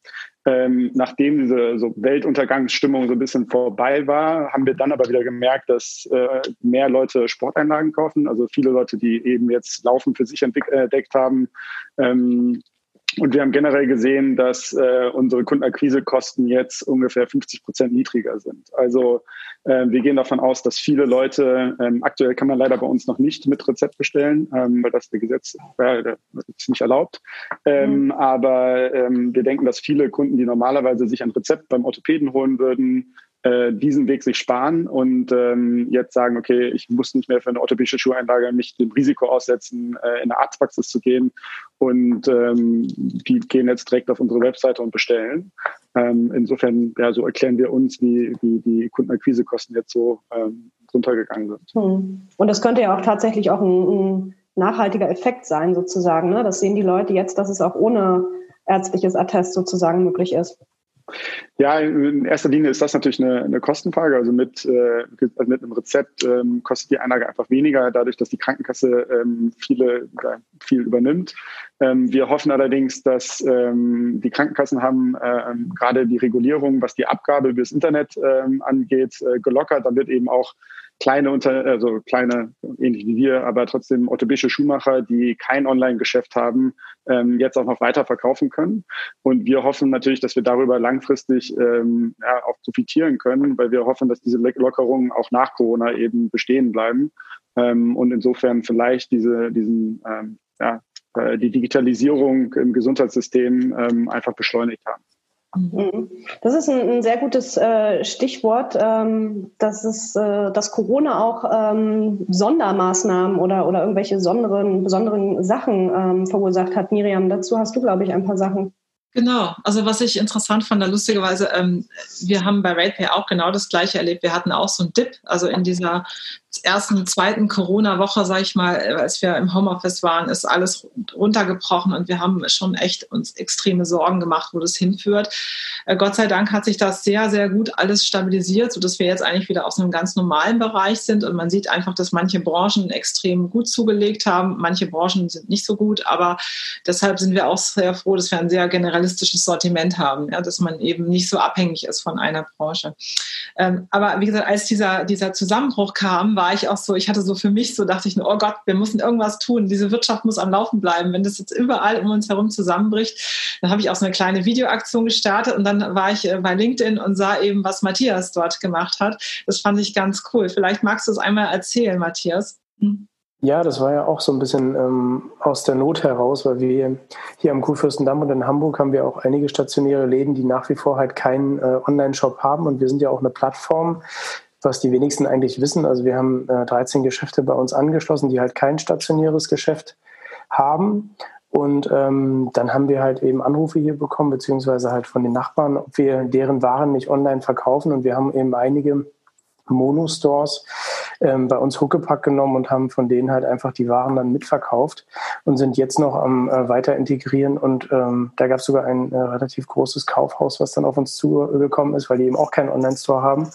Speaker 7: Ähm, nachdem diese so Weltuntergangsstimmung so ein bisschen vorbei war, haben wir dann aber wieder gemerkt, dass äh, mehr Leute Sporteinlagen kaufen. Also viele Leute, die eben jetzt Laufen für sich entdeckt haben, ähm, und wir haben generell gesehen, dass äh, unsere Kundenakquisekosten jetzt ungefähr 50 Prozent niedriger sind. Also äh, wir gehen davon aus, dass viele Leute, ähm, aktuell kann man leider bei uns noch nicht mit Rezept bestellen, ähm, weil das der Gesetz äh, ist nicht erlaubt. Ähm, mhm. Aber ähm, wir denken, dass viele Kunden, die normalerweise sich ein Rezept beim Orthopäden holen würden, äh, diesen Weg sich sparen und ähm, jetzt sagen, okay, ich muss nicht mehr für eine orthopädische Schuheinlage mich dem Risiko aussetzen, äh, in eine Arztpraxis zu gehen. Und ähm, die gehen jetzt direkt auf unsere Webseite und bestellen. Ähm, insofern, ja, so erklären wir uns, wie, wie die Kundenakquisekosten jetzt so ähm, runtergegangen sind.
Speaker 2: Hm. Und das könnte ja auch tatsächlich auch ein, ein nachhaltiger Effekt sein, sozusagen. Ne? Das sehen die Leute jetzt, dass es auch ohne ärztliches Attest sozusagen möglich ist.
Speaker 7: Ja, in erster Linie ist das natürlich eine, eine Kostenfrage. Also mit, äh, mit einem Rezept ähm, kostet die Einlage einfach weniger, dadurch, dass die Krankenkasse ähm, viele, viel übernimmt. Ähm, wir hoffen allerdings, dass ähm, die Krankenkassen haben äh, gerade die Regulierung, was die Abgabe über das Internet ähm, angeht, äh, gelockert. Dann wird eben auch kleine Unter also kleine, ähnlich wie wir, aber trotzdem orthopädische Schuhmacher, die kein Online-Geschäft haben, ähm, jetzt auch noch weiter verkaufen können. Und wir hoffen natürlich, dass wir darüber langfristig ähm, ja, auch profitieren können, weil wir hoffen, dass diese Lockerungen auch nach Corona eben bestehen bleiben. Ähm, und insofern vielleicht diese, diesen, ähm, ja, äh, die Digitalisierung im Gesundheitssystem ähm, einfach beschleunigt haben.
Speaker 2: Mhm. Das ist ein, ein sehr gutes äh, Stichwort, ähm, dass es, äh, dass Corona auch ähm, Sondermaßnahmen oder oder irgendwelche besonderen besonderen Sachen ähm, verursacht hat. Miriam, dazu hast du, glaube ich, ein paar Sachen.
Speaker 3: Genau, also was ich interessant fand, lustigerweise, ähm, wir haben bei RatePay auch genau das gleiche erlebt. Wir hatten auch so einen Dip, also in dieser ersten, zweiten Corona-Woche, sage ich mal, als wir im Homeoffice waren, ist alles runtergebrochen und wir haben schon echt uns extreme Sorgen gemacht, wo das hinführt. Äh, Gott sei Dank hat sich das sehr, sehr gut alles stabilisiert, sodass wir jetzt eigentlich wieder aus einem ganz normalen Bereich sind und man sieht einfach, dass manche Branchen extrem gut zugelegt haben, manche Branchen sind nicht so gut, aber deshalb sind wir auch sehr froh, dass wir ein sehr generalistisches Sortiment haben, ja, dass man eben nicht so abhängig ist von einer Branche. Ähm, aber wie gesagt, als dieser, dieser Zusammenbruch kam, war ich auch so, ich hatte so für mich so, dachte ich, oh Gott, wir müssen irgendwas tun. Diese Wirtschaft muss am Laufen bleiben. Wenn das jetzt überall um uns herum zusammenbricht, dann habe ich auch so eine kleine Videoaktion gestartet und dann war ich äh, bei LinkedIn und sah eben, was Matthias dort gemacht hat. Das fand ich ganz cool. Vielleicht magst du es einmal erzählen, Matthias. Hm.
Speaker 6: Ja, das war ja auch so ein bisschen ähm, aus der Not heraus, weil wir hier am Kurfürstendamm und in Hamburg haben wir auch einige stationäre Läden, die nach wie vor halt keinen äh, Online-Shop haben und wir sind ja auch eine Plattform, was die wenigsten eigentlich wissen. Also wir haben äh, 13 Geschäfte bei uns angeschlossen, die halt kein stationäres Geschäft haben. Und ähm, dann haben wir halt eben Anrufe hier bekommen, beziehungsweise halt von den Nachbarn, ob wir deren Waren nicht online verkaufen. Und wir haben eben einige Monostores ähm, bei uns Huckepack genommen und haben von denen halt einfach die Waren dann mitverkauft und sind jetzt noch am äh, weiter integrieren. Und ähm, da gab es sogar ein äh, relativ großes Kaufhaus, was dann auf uns zugekommen ist, weil die eben auch keinen Online-Store haben.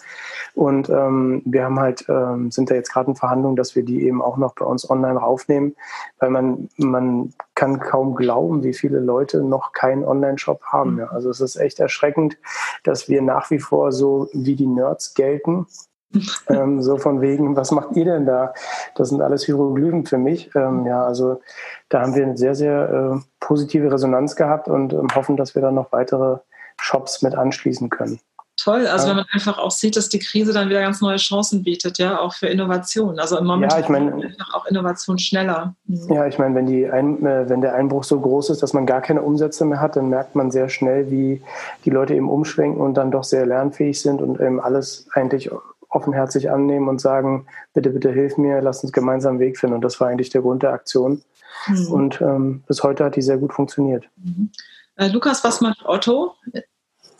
Speaker 6: Und ähm, wir haben halt, ähm, sind da jetzt gerade in Verhandlungen, dass wir die eben auch noch bei uns online raufnehmen, weil man, man kann kaum glauben, wie viele Leute noch keinen Online-Shop haben. Ja. Also es ist echt erschreckend, dass wir nach wie vor so wie die Nerds gelten ähm, so von wegen, was macht ihr denn da? Das sind alles Hieroglyphen für mich. Ähm, ja, also da haben wir eine sehr, sehr äh, positive Resonanz gehabt und ähm, hoffen, dass wir dann noch weitere Shops mit anschließen können.
Speaker 3: Toll, also ja. wenn man einfach auch sieht, dass die Krise dann wieder ganz neue Chancen bietet, ja, auch für Innovation. Also im Moment ja,
Speaker 6: ich mein,
Speaker 3: einfach auch Innovation schneller.
Speaker 6: Mhm. Ja, ich meine, wenn, die Ein äh, wenn der Einbruch so groß ist, dass man gar keine Umsätze mehr hat, dann merkt man sehr schnell, wie die Leute eben umschwenken und dann doch sehr lernfähig sind und eben alles eigentlich offenherzig annehmen und sagen, bitte, bitte hilf mir, lass uns gemeinsam einen Weg finden. Und das war eigentlich der Grund der Aktion. Mhm. Und ähm, bis heute hat die sehr gut funktioniert.
Speaker 3: Mhm. Äh, Lukas, was macht Otto?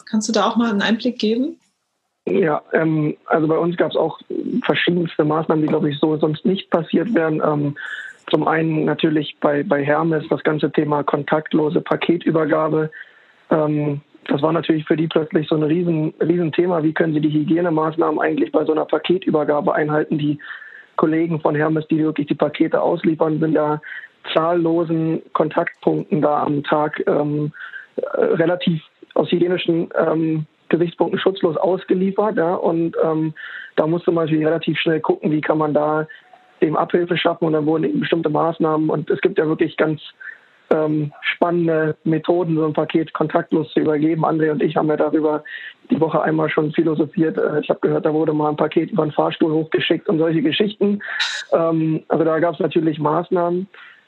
Speaker 3: Kannst du da auch mal einen Einblick geben?
Speaker 5: Ja, ähm, also bei uns gab es auch verschiedenste Maßnahmen, die, glaube ich, so sonst nicht passiert wären. Ähm, zum einen natürlich bei, bei Hermes das ganze Thema kontaktlose Paketübergabe. Ähm, das war natürlich für die plötzlich so ein riesen, riesen Thema. Wie können sie die Hygienemaßnahmen eigentlich bei so einer Paketübergabe einhalten? Die Kollegen von Hermes, die wirklich die Pakete ausliefern, sind ja zahllosen Kontaktpunkten da am Tag ähm, relativ aus hygienischen ähm, Gesichtspunkten schutzlos ausgeliefert. Ja? Und ähm, da musste man natürlich relativ schnell gucken, wie kann man da dem Abhilfe schaffen. Und dann wurden eben bestimmte Maßnahmen. Und es gibt ja wirklich ganz ähm, spannende Methoden, so ein Paket kontaktlos zu übergeben. André und ich haben ja darüber die Woche einmal schon philosophiert. Äh, ich habe gehört, da wurde mal ein Paket über einen Fahrstuhl hochgeschickt und solche Geschichten. Ähm, also da gab es natürlich Maßnahmen.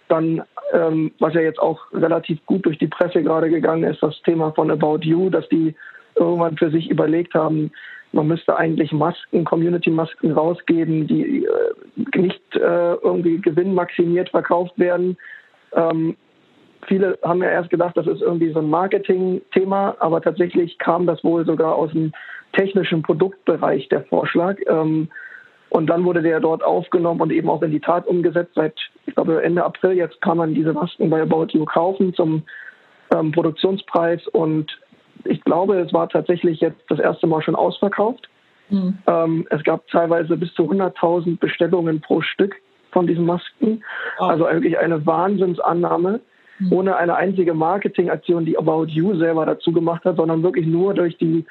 Speaker 5: Dann, ähm, was ja jetzt auch relativ gut durch die Presse gerade gegangen ist, das Thema von About You, dass die irgendwann für sich überlegt haben, man müsste eigentlich Masken, Community-Masken rausgeben, die äh, nicht äh, irgendwie gewinnmaximiert verkauft werden. Ähm, viele haben ja erst gedacht, das ist irgendwie so ein Marketing-Thema, aber tatsächlich kam das wohl sogar aus dem technischen Produktbereich, der Vorschlag. Ähm, und dann wurde der dort aufgenommen und eben auch in die Tat umgesetzt. Seit, ich glaube, Ende April jetzt kann man diese Masken bei About You kaufen zum ähm, Produktionspreis. Und ich glaube, es war tatsächlich jetzt das erste Mal schon ausverkauft. Mhm. Ähm, es gab teilweise bis zu 100.000 Bestellungen pro Stück von diesen Masken. Oh. Also eigentlich eine Wahnsinnsannahme. Mhm. ohne eine einzige Marketingaktion, die About You selber dazu gemacht hat, sondern wirklich nur durch die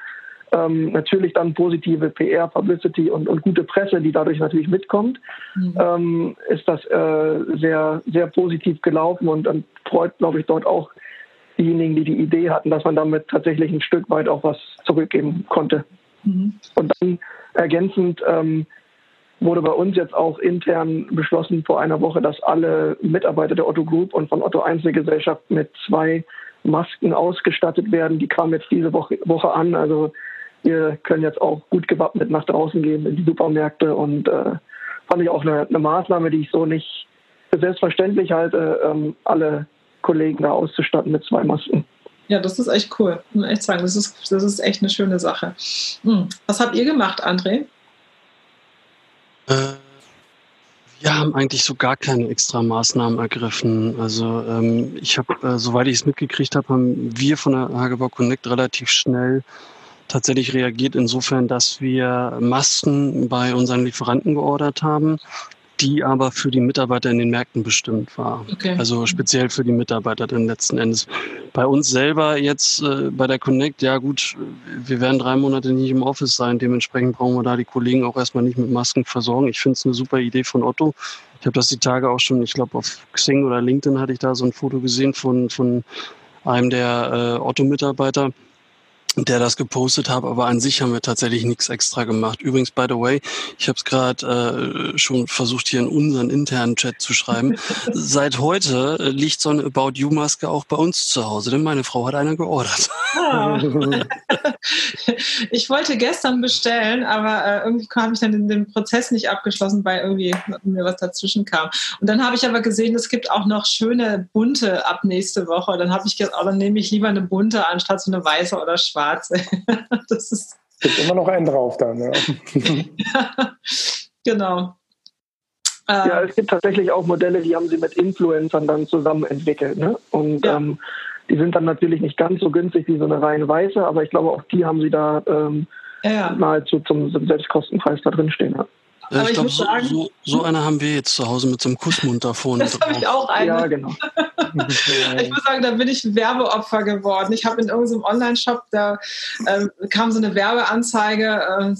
Speaker 5: ähm, natürlich dann positive PR, Publicity und, und gute Presse, die dadurch natürlich mitkommt, mhm. ähm, ist das äh, sehr, sehr positiv gelaufen und dann freut, glaube ich, dort auch diejenigen, die die Idee hatten, dass man damit tatsächlich ein Stück weit auch was zurückgeben konnte. Mhm. Und dann ergänzend ähm, wurde bei uns jetzt auch intern beschlossen vor einer Woche, dass alle Mitarbeiter der Otto Group und von Otto Einzelgesellschaft mit zwei Masken ausgestattet werden. Die kamen jetzt diese Woche, Woche an. Also wir können jetzt auch gut gewappnet nach draußen gehen in die Supermärkte und äh, fand ich auch eine, eine, Maßnahme, die ich so nicht für selbstverständlich halte, ähm, alle Kollegen da auszustatten mit zwei Masken.
Speaker 3: Ja, das ist echt cool. Ich muss echt sagen, das ist, das ist echt eine schöne Sache. Hm. Was habt ihr gemacht, André?
Speaker 4: Äh, wir haben eigentlich so gar keine extra Maßnahmen ergriffen. Also ähm, ich habe, äh, soweit ich es mitgekriegt habe, haben wir von der Hagebau Connect relativ schnell tatsächlich reagiert, insofern, dass wir Masken bei unseren Lieferanten geordert haben die aber für die Mitarbeiter in den Märkten bestimmt war. Okay. Also speziell für die Mitarbeiter dann letzten Endes. Bei uns selber jetzt äh, bei der Connect, ja gut, wir werden drei Monate nicht im Office sein, dementsprechend brauchen wir da die Kollegen auch erstmal nicht mit Masken versorgen. Ich finde es eine super Idee von Otto. Ich habe das die Tage auch schon, ich glaube auf Xing oder LinkedIn hatte ich da so ein Foto gesehen von, von einem der äh, Otto-Mitarbeiter der das gepostet hat, aber an sich haben wir tatsächlich nichts extra gemacht. Übrigens, by the way, ich habe es gerade äh, schon versucht, hier in unseren internen Chat zu schreiben. Seit heute liegt so eine About You Maske auch bei uns zu Hause, denn meine Frau hat eine geordert. Ah.
Speaker 3: ich wollte gestern bestellen, aber äh, irgendwie habe ich dann den, den, Prozess nicht abgeschlossen, weil irgendwie mir was dazwischen kam. Und dann habe ich aber gesehen, es gibt auch noch schöne bunte ab nächste Woche. Dann habe ich gesagt, oh, dann nehme ich lieber eine bunte anstatt so eine weiße oder schwarze schwarze.
Speaker 6: das ist. Gibt immer noch einen drauf dann, ja.
Speaker 3: genau.
Speaker 5: Ja, es gibt tatsächlich auch Modelle, die haben sie mit Influencern dann zusammen entwickelt. Ne? Und ja. ähm, die sind dann natürlich nicht ganz so günstig wie so eine rein weiße, aber ich glaube, auch die haben sie da ähm, ja. nahezu zum Selbstkostenpreis da drin stehen. Ja.
Speaker 4: Ja, ich, ich glaube, so, so, so eine haben wir jetzt zu Hause mit so einem Kussmund da vorne.
Speaker 3: Das habe ich auch eine. Ja, genau. ich muss sagen, da bin ich Werbeopfer geworden. Ich habe in irgendeinem Online-Shop, da ähm, kam so eine Werbeanzeige, äh,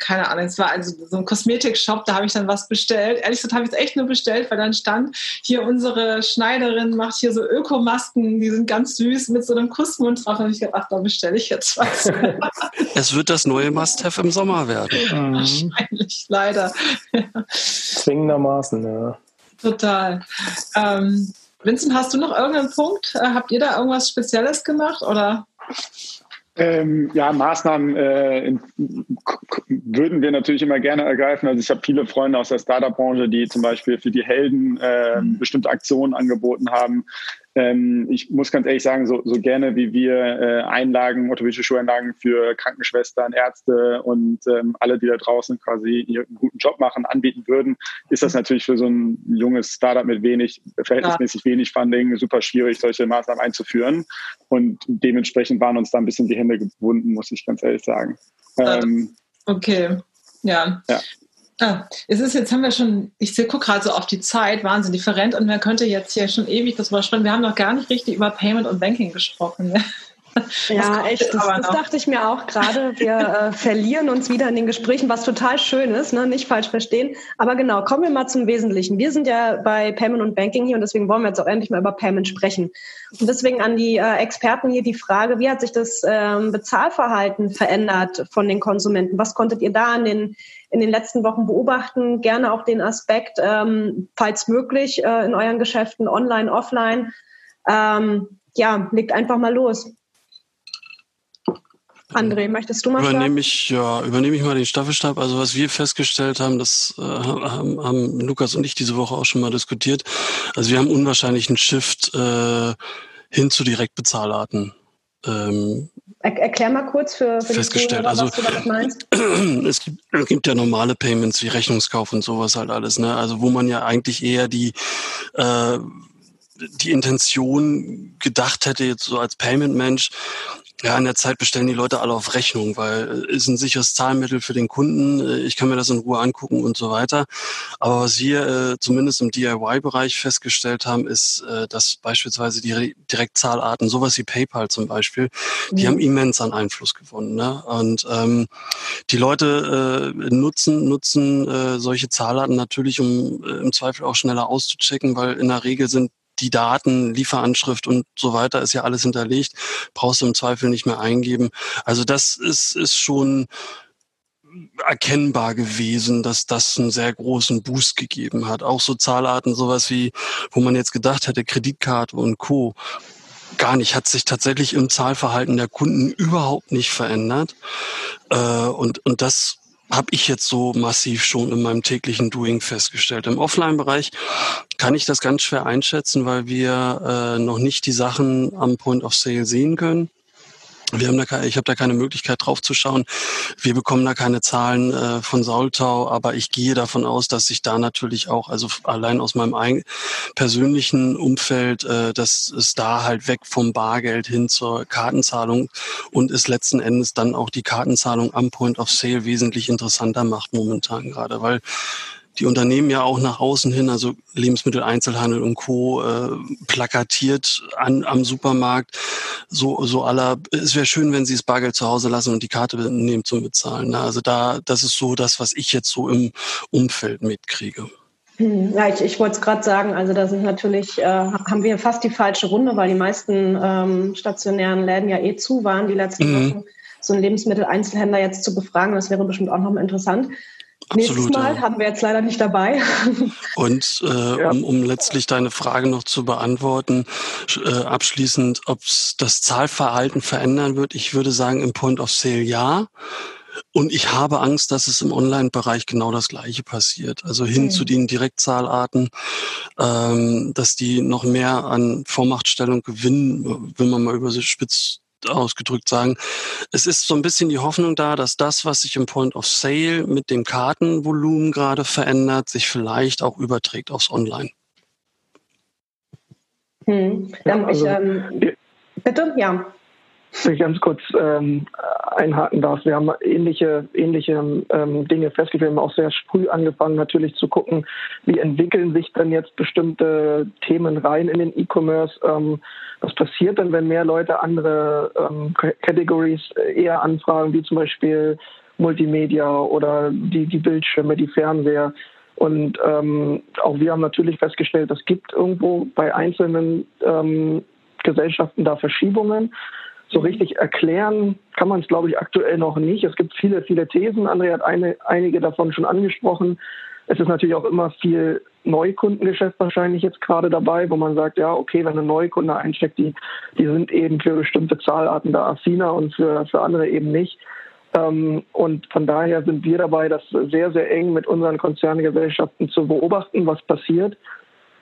Speaker 3: keine Ahnung, es war also so ein Kosmetikshop, da habe ich dann was bestellt. Ehrlich gesagt habe ich es echt nur bestellt, weil dann stand, hier unsere Schneiderin macht hier so Ökomasken, die sind ganz süß mit so einem Kussmund drauf. Da habe ich gedacht, da bestelle ich jetzt was.
Speaker 4: es wird das neue Must-Have im Sommer werden.
Speaker 3: Mhm. Wahrscheinlich, leider.
Speaker 6: Zwingendermaßen, ja.
Speaker 3: Total. Ähm, Vincent, hast du noch irgendeinen Punkt? Äh, habt ihr da irgendwas Spezielles gemacht oder?
Speaker 7: Ähm, ja, Maßnahmen äh, würden wir natürlich immer gerne ergreifen. Also ich habe viele Freunde aus der Startup-Branche, die zum Beispiel für die Helden äh, bestimmte Aktionen angeboten haben. Ähm, ich muss ganz ehrlich sagen, so, so gerne wie wir äh, Einlagen, orthopädische Schuheinlagen für Krankenschwestern, Ärzte und ähm, alle, die da draußen quasi einen guten Job machen, anbieten würden, ist das natürlich für so ein junges Startup mit wenig, verhältnismäßig wenig Funding super schwierig, solche Maßnahmen einzuführen. Und dementsprechend waren uns da ein bisschen die Hände gebunden, muss ich ganz ehrlich sagen.
Speaker 3: Ähm, okay. Ja. ja. Ah, es ist jetzt haben wir schon, ich gucke gerade so auf die Zeit, Wahnsinn, different und man könnte jetzt hier schon ewig das überspringen. Wir haben noch gar nicht richtig über Payment und Banking gesprochen.
Speaker 2: Ja, echt. Das, das dachte ich mir auch gerade. Wir äh, verlieren uns wieder in den Gesprächen, was total schön ist, ne? nicht falsch verstehen. Aber genau, kommen wir mal zum Wesentlichen. Wir sind ja bei Payment und Banking hier und deswegen wollen wir jetzt auch endlich mal über Payment sprechen. Und deswegen an die äh, Experten hier die Frage, wie hat sich das ähm, Bezahlverhalten verändert von den Konsumenten? Was konntet ihr da in den, in den letzten Wochen beobachten? Gerne auch den Aspekt, ähm, falls möglich, äh, in euren Geschäften online, offline. Ähm, ja, legt einfach mal los. André, möchtest du mal
Speaker 4: übernehme ich, ja, übernehme ich mal den Staffelstab. Also was wir festgestellt haben, das äh, haben, haben Lukas und ich diese Woche auch schon mal diskutiert. Also wir haben unwahrscheinlichen Shift äh, hin zu Direktbezahlarten. Ähm,
Speaker 2: erklär mal kurz für, für
Speaker 4: festgestellt. Zuhörer, also, was du damit meinst. Es gibt, es gibt ja normale Payments wie Rechnungskauf und sowas halt alles. Ne? Also wo man ja eigentlich eher die äh, die Intention gedacht hätte, jetzt so als Payment-Mensch, ja, in der Zeit bestellen die Leute alle auf Rechnung, weil äh, ist ein sicheres Zahlmittel für den Kunden. Äh, ich kann mir das in Ruhe angucken und so weiter. Aber was wir äh, zumindest im DIY-Bereich festgestellt haben, ist, äh, dass beispielsweise die Direktzahlarten, sowas wie PayPal zum Beispiel, die mhm. haben immens an Einfluss gewonnen. Ne? Und ähm, die Leute äh, nutzen nutzen äh, solche Zahlarten natürlich, um äh, im Zweifel auch schneller auszuchecken, weil in der Regel sind die Daten, Lieferanschrift und so weiter ist ja alles hinterlegt, brauchst du im Zweifel nicht mehr eingeben. Also das ist, ist schon erkennbar gewesen, dass das einen sehr großen Boost gegeben hat. Auch so Zahlarten, sowas wie, wo man jetzt gedacht hätte, Kreditkarte und Co. Gar nicht, hat sich tatsächlich im Zahlverhalten der Kunden überhaupt nicht verändert. Äh, und, und das habe ich jetzt so massiv schon in meinem täglichen Doing festgestellt. Im Offline-Bereich kann ich das ganz schwer einschätzen, weil wir äh, noch nicht die Sachen am Point of Sale sehen können. Wir haben da, ich habe da keine Möglichkeit drauf zu schauen. Wir bekommen da keine Zahlen äh, von Saultau, aber ich gehe davon aus, dass sich da natürlich auch, also allein aus meinem ein, persönlichen Umfeld, äh, dass es da halt weg vom Bargeld hin zur Kartenzahlung und es letzten Endes dann auch die Kartenzahlung am Point of Sale wesentlich interessanter macht momentan gerade, weil die Unternehmen ja auch nach außen hin, also Lebensmitteleinzelhandel und Co. Äh, plakatiert an, am Supermarkt, so, so aller, es wäre schön, wenn sie das Bargeld zu Hause lassen und die Karte nehmen zum Bezahlen. Ne? Also da, das ist so das, was ich jetzt so im Umfeld mitkriege.
Speaker 2: Hm, ja, ich, ich wollte es gerade sagen, also da sind natürlich, äh, haben wir fast die falsche Runde, weil die meisten ähm, stationären Läden ja eh zu waren, die letzten mhm. Wochen. So einen Lebensmitteleinzelhändler jetzt zu befragen, das wäre bestimmt auch nochmal interessant. Absolut, Nächstes Mal ja. haben wir jetzt leider nicht dabei.
Speaker 4: Und äh, ja. um, um letztlich deine Frage noch zu beantworten, äh, abschließend, ob das Zahlverhalten verändern wird, ich würde sagen, im Point of Sale ja. Und ich habe Angst, dass es im Online-Bereich genau das Gleiche passiert. Also hin mhm. zu den Direktzahlarten, ähm, dass die noch mehr an Vormachtstellung gewinnen, wenn man mal über sich spitz ausgedrückt sagen. Es ist so ein bisschen die Hoffnung da, dass das, was sich im Point of Sale mit dem Kartenvolumen gerade verändert, sich vielleicht auch überträgt aufs Online.
Speaker 2: Hm. Dann ja, also, ich, ähm, bitte, ja.
Speaker 5: Wenn ich ganz kurz ähm, einhaken darf, wir haben ähnliche, ähnliche ähm, Dinge festgestellt. Wir haben auch sehr früh angefangen, natürlich zu gucken, wie entwickeln sich denn jetzt bestimmte Themen rein in den E-Commerce. Ähm, was passiert denn, wenn mehr Leute andere ähm, Categories eher anfragen, wie zum Beispiel Multimedia oder die, die Bildschirme, die Fernseher? Und ähm, auch wir haben natürlich festgestellt, es gibt irgendwo bei einzelnen ähm, Gesellschaften da Verschiebungen. So richtig erklären kann man es, glaube ich, aktuell noch nicht. Es gibt viele, viele Thesen. André hat eine, einige davon schon angesprochen. Es ist natürlich auch immer viel Neukundengeschäft wahrscheinlich jetzt gerade dabei, wo man sagt, ja, okay, wenn ein Neukunde einsteckt, die, die sind eben für bestimmte Zahlarten da affiner und für, für andere eben nicht. Ähm, und von daher sind wir dabei, das sehr, sehr eng mit unseren Konzerngesellschaften zu beobachten, was passiert.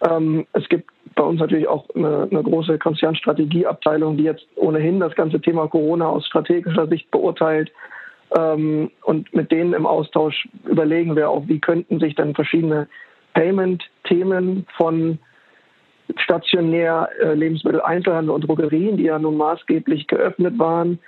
Speaker 5: Ähm, es gibt bei uns natürlich auch eine, eine, große Konzernstrategieabteilung, die jetzt ohnehin das ganze Thema Corona aus strategischer Sicht beurteilt. Ähm, und mit denen im Austausch überlegen wir auch, wie könnten sich dann verschiedene Payment-Themen von stationär äh, Lebensmittel, Einzelhandel und Drogerien, die ja nun maßgeblich geöffnet waren,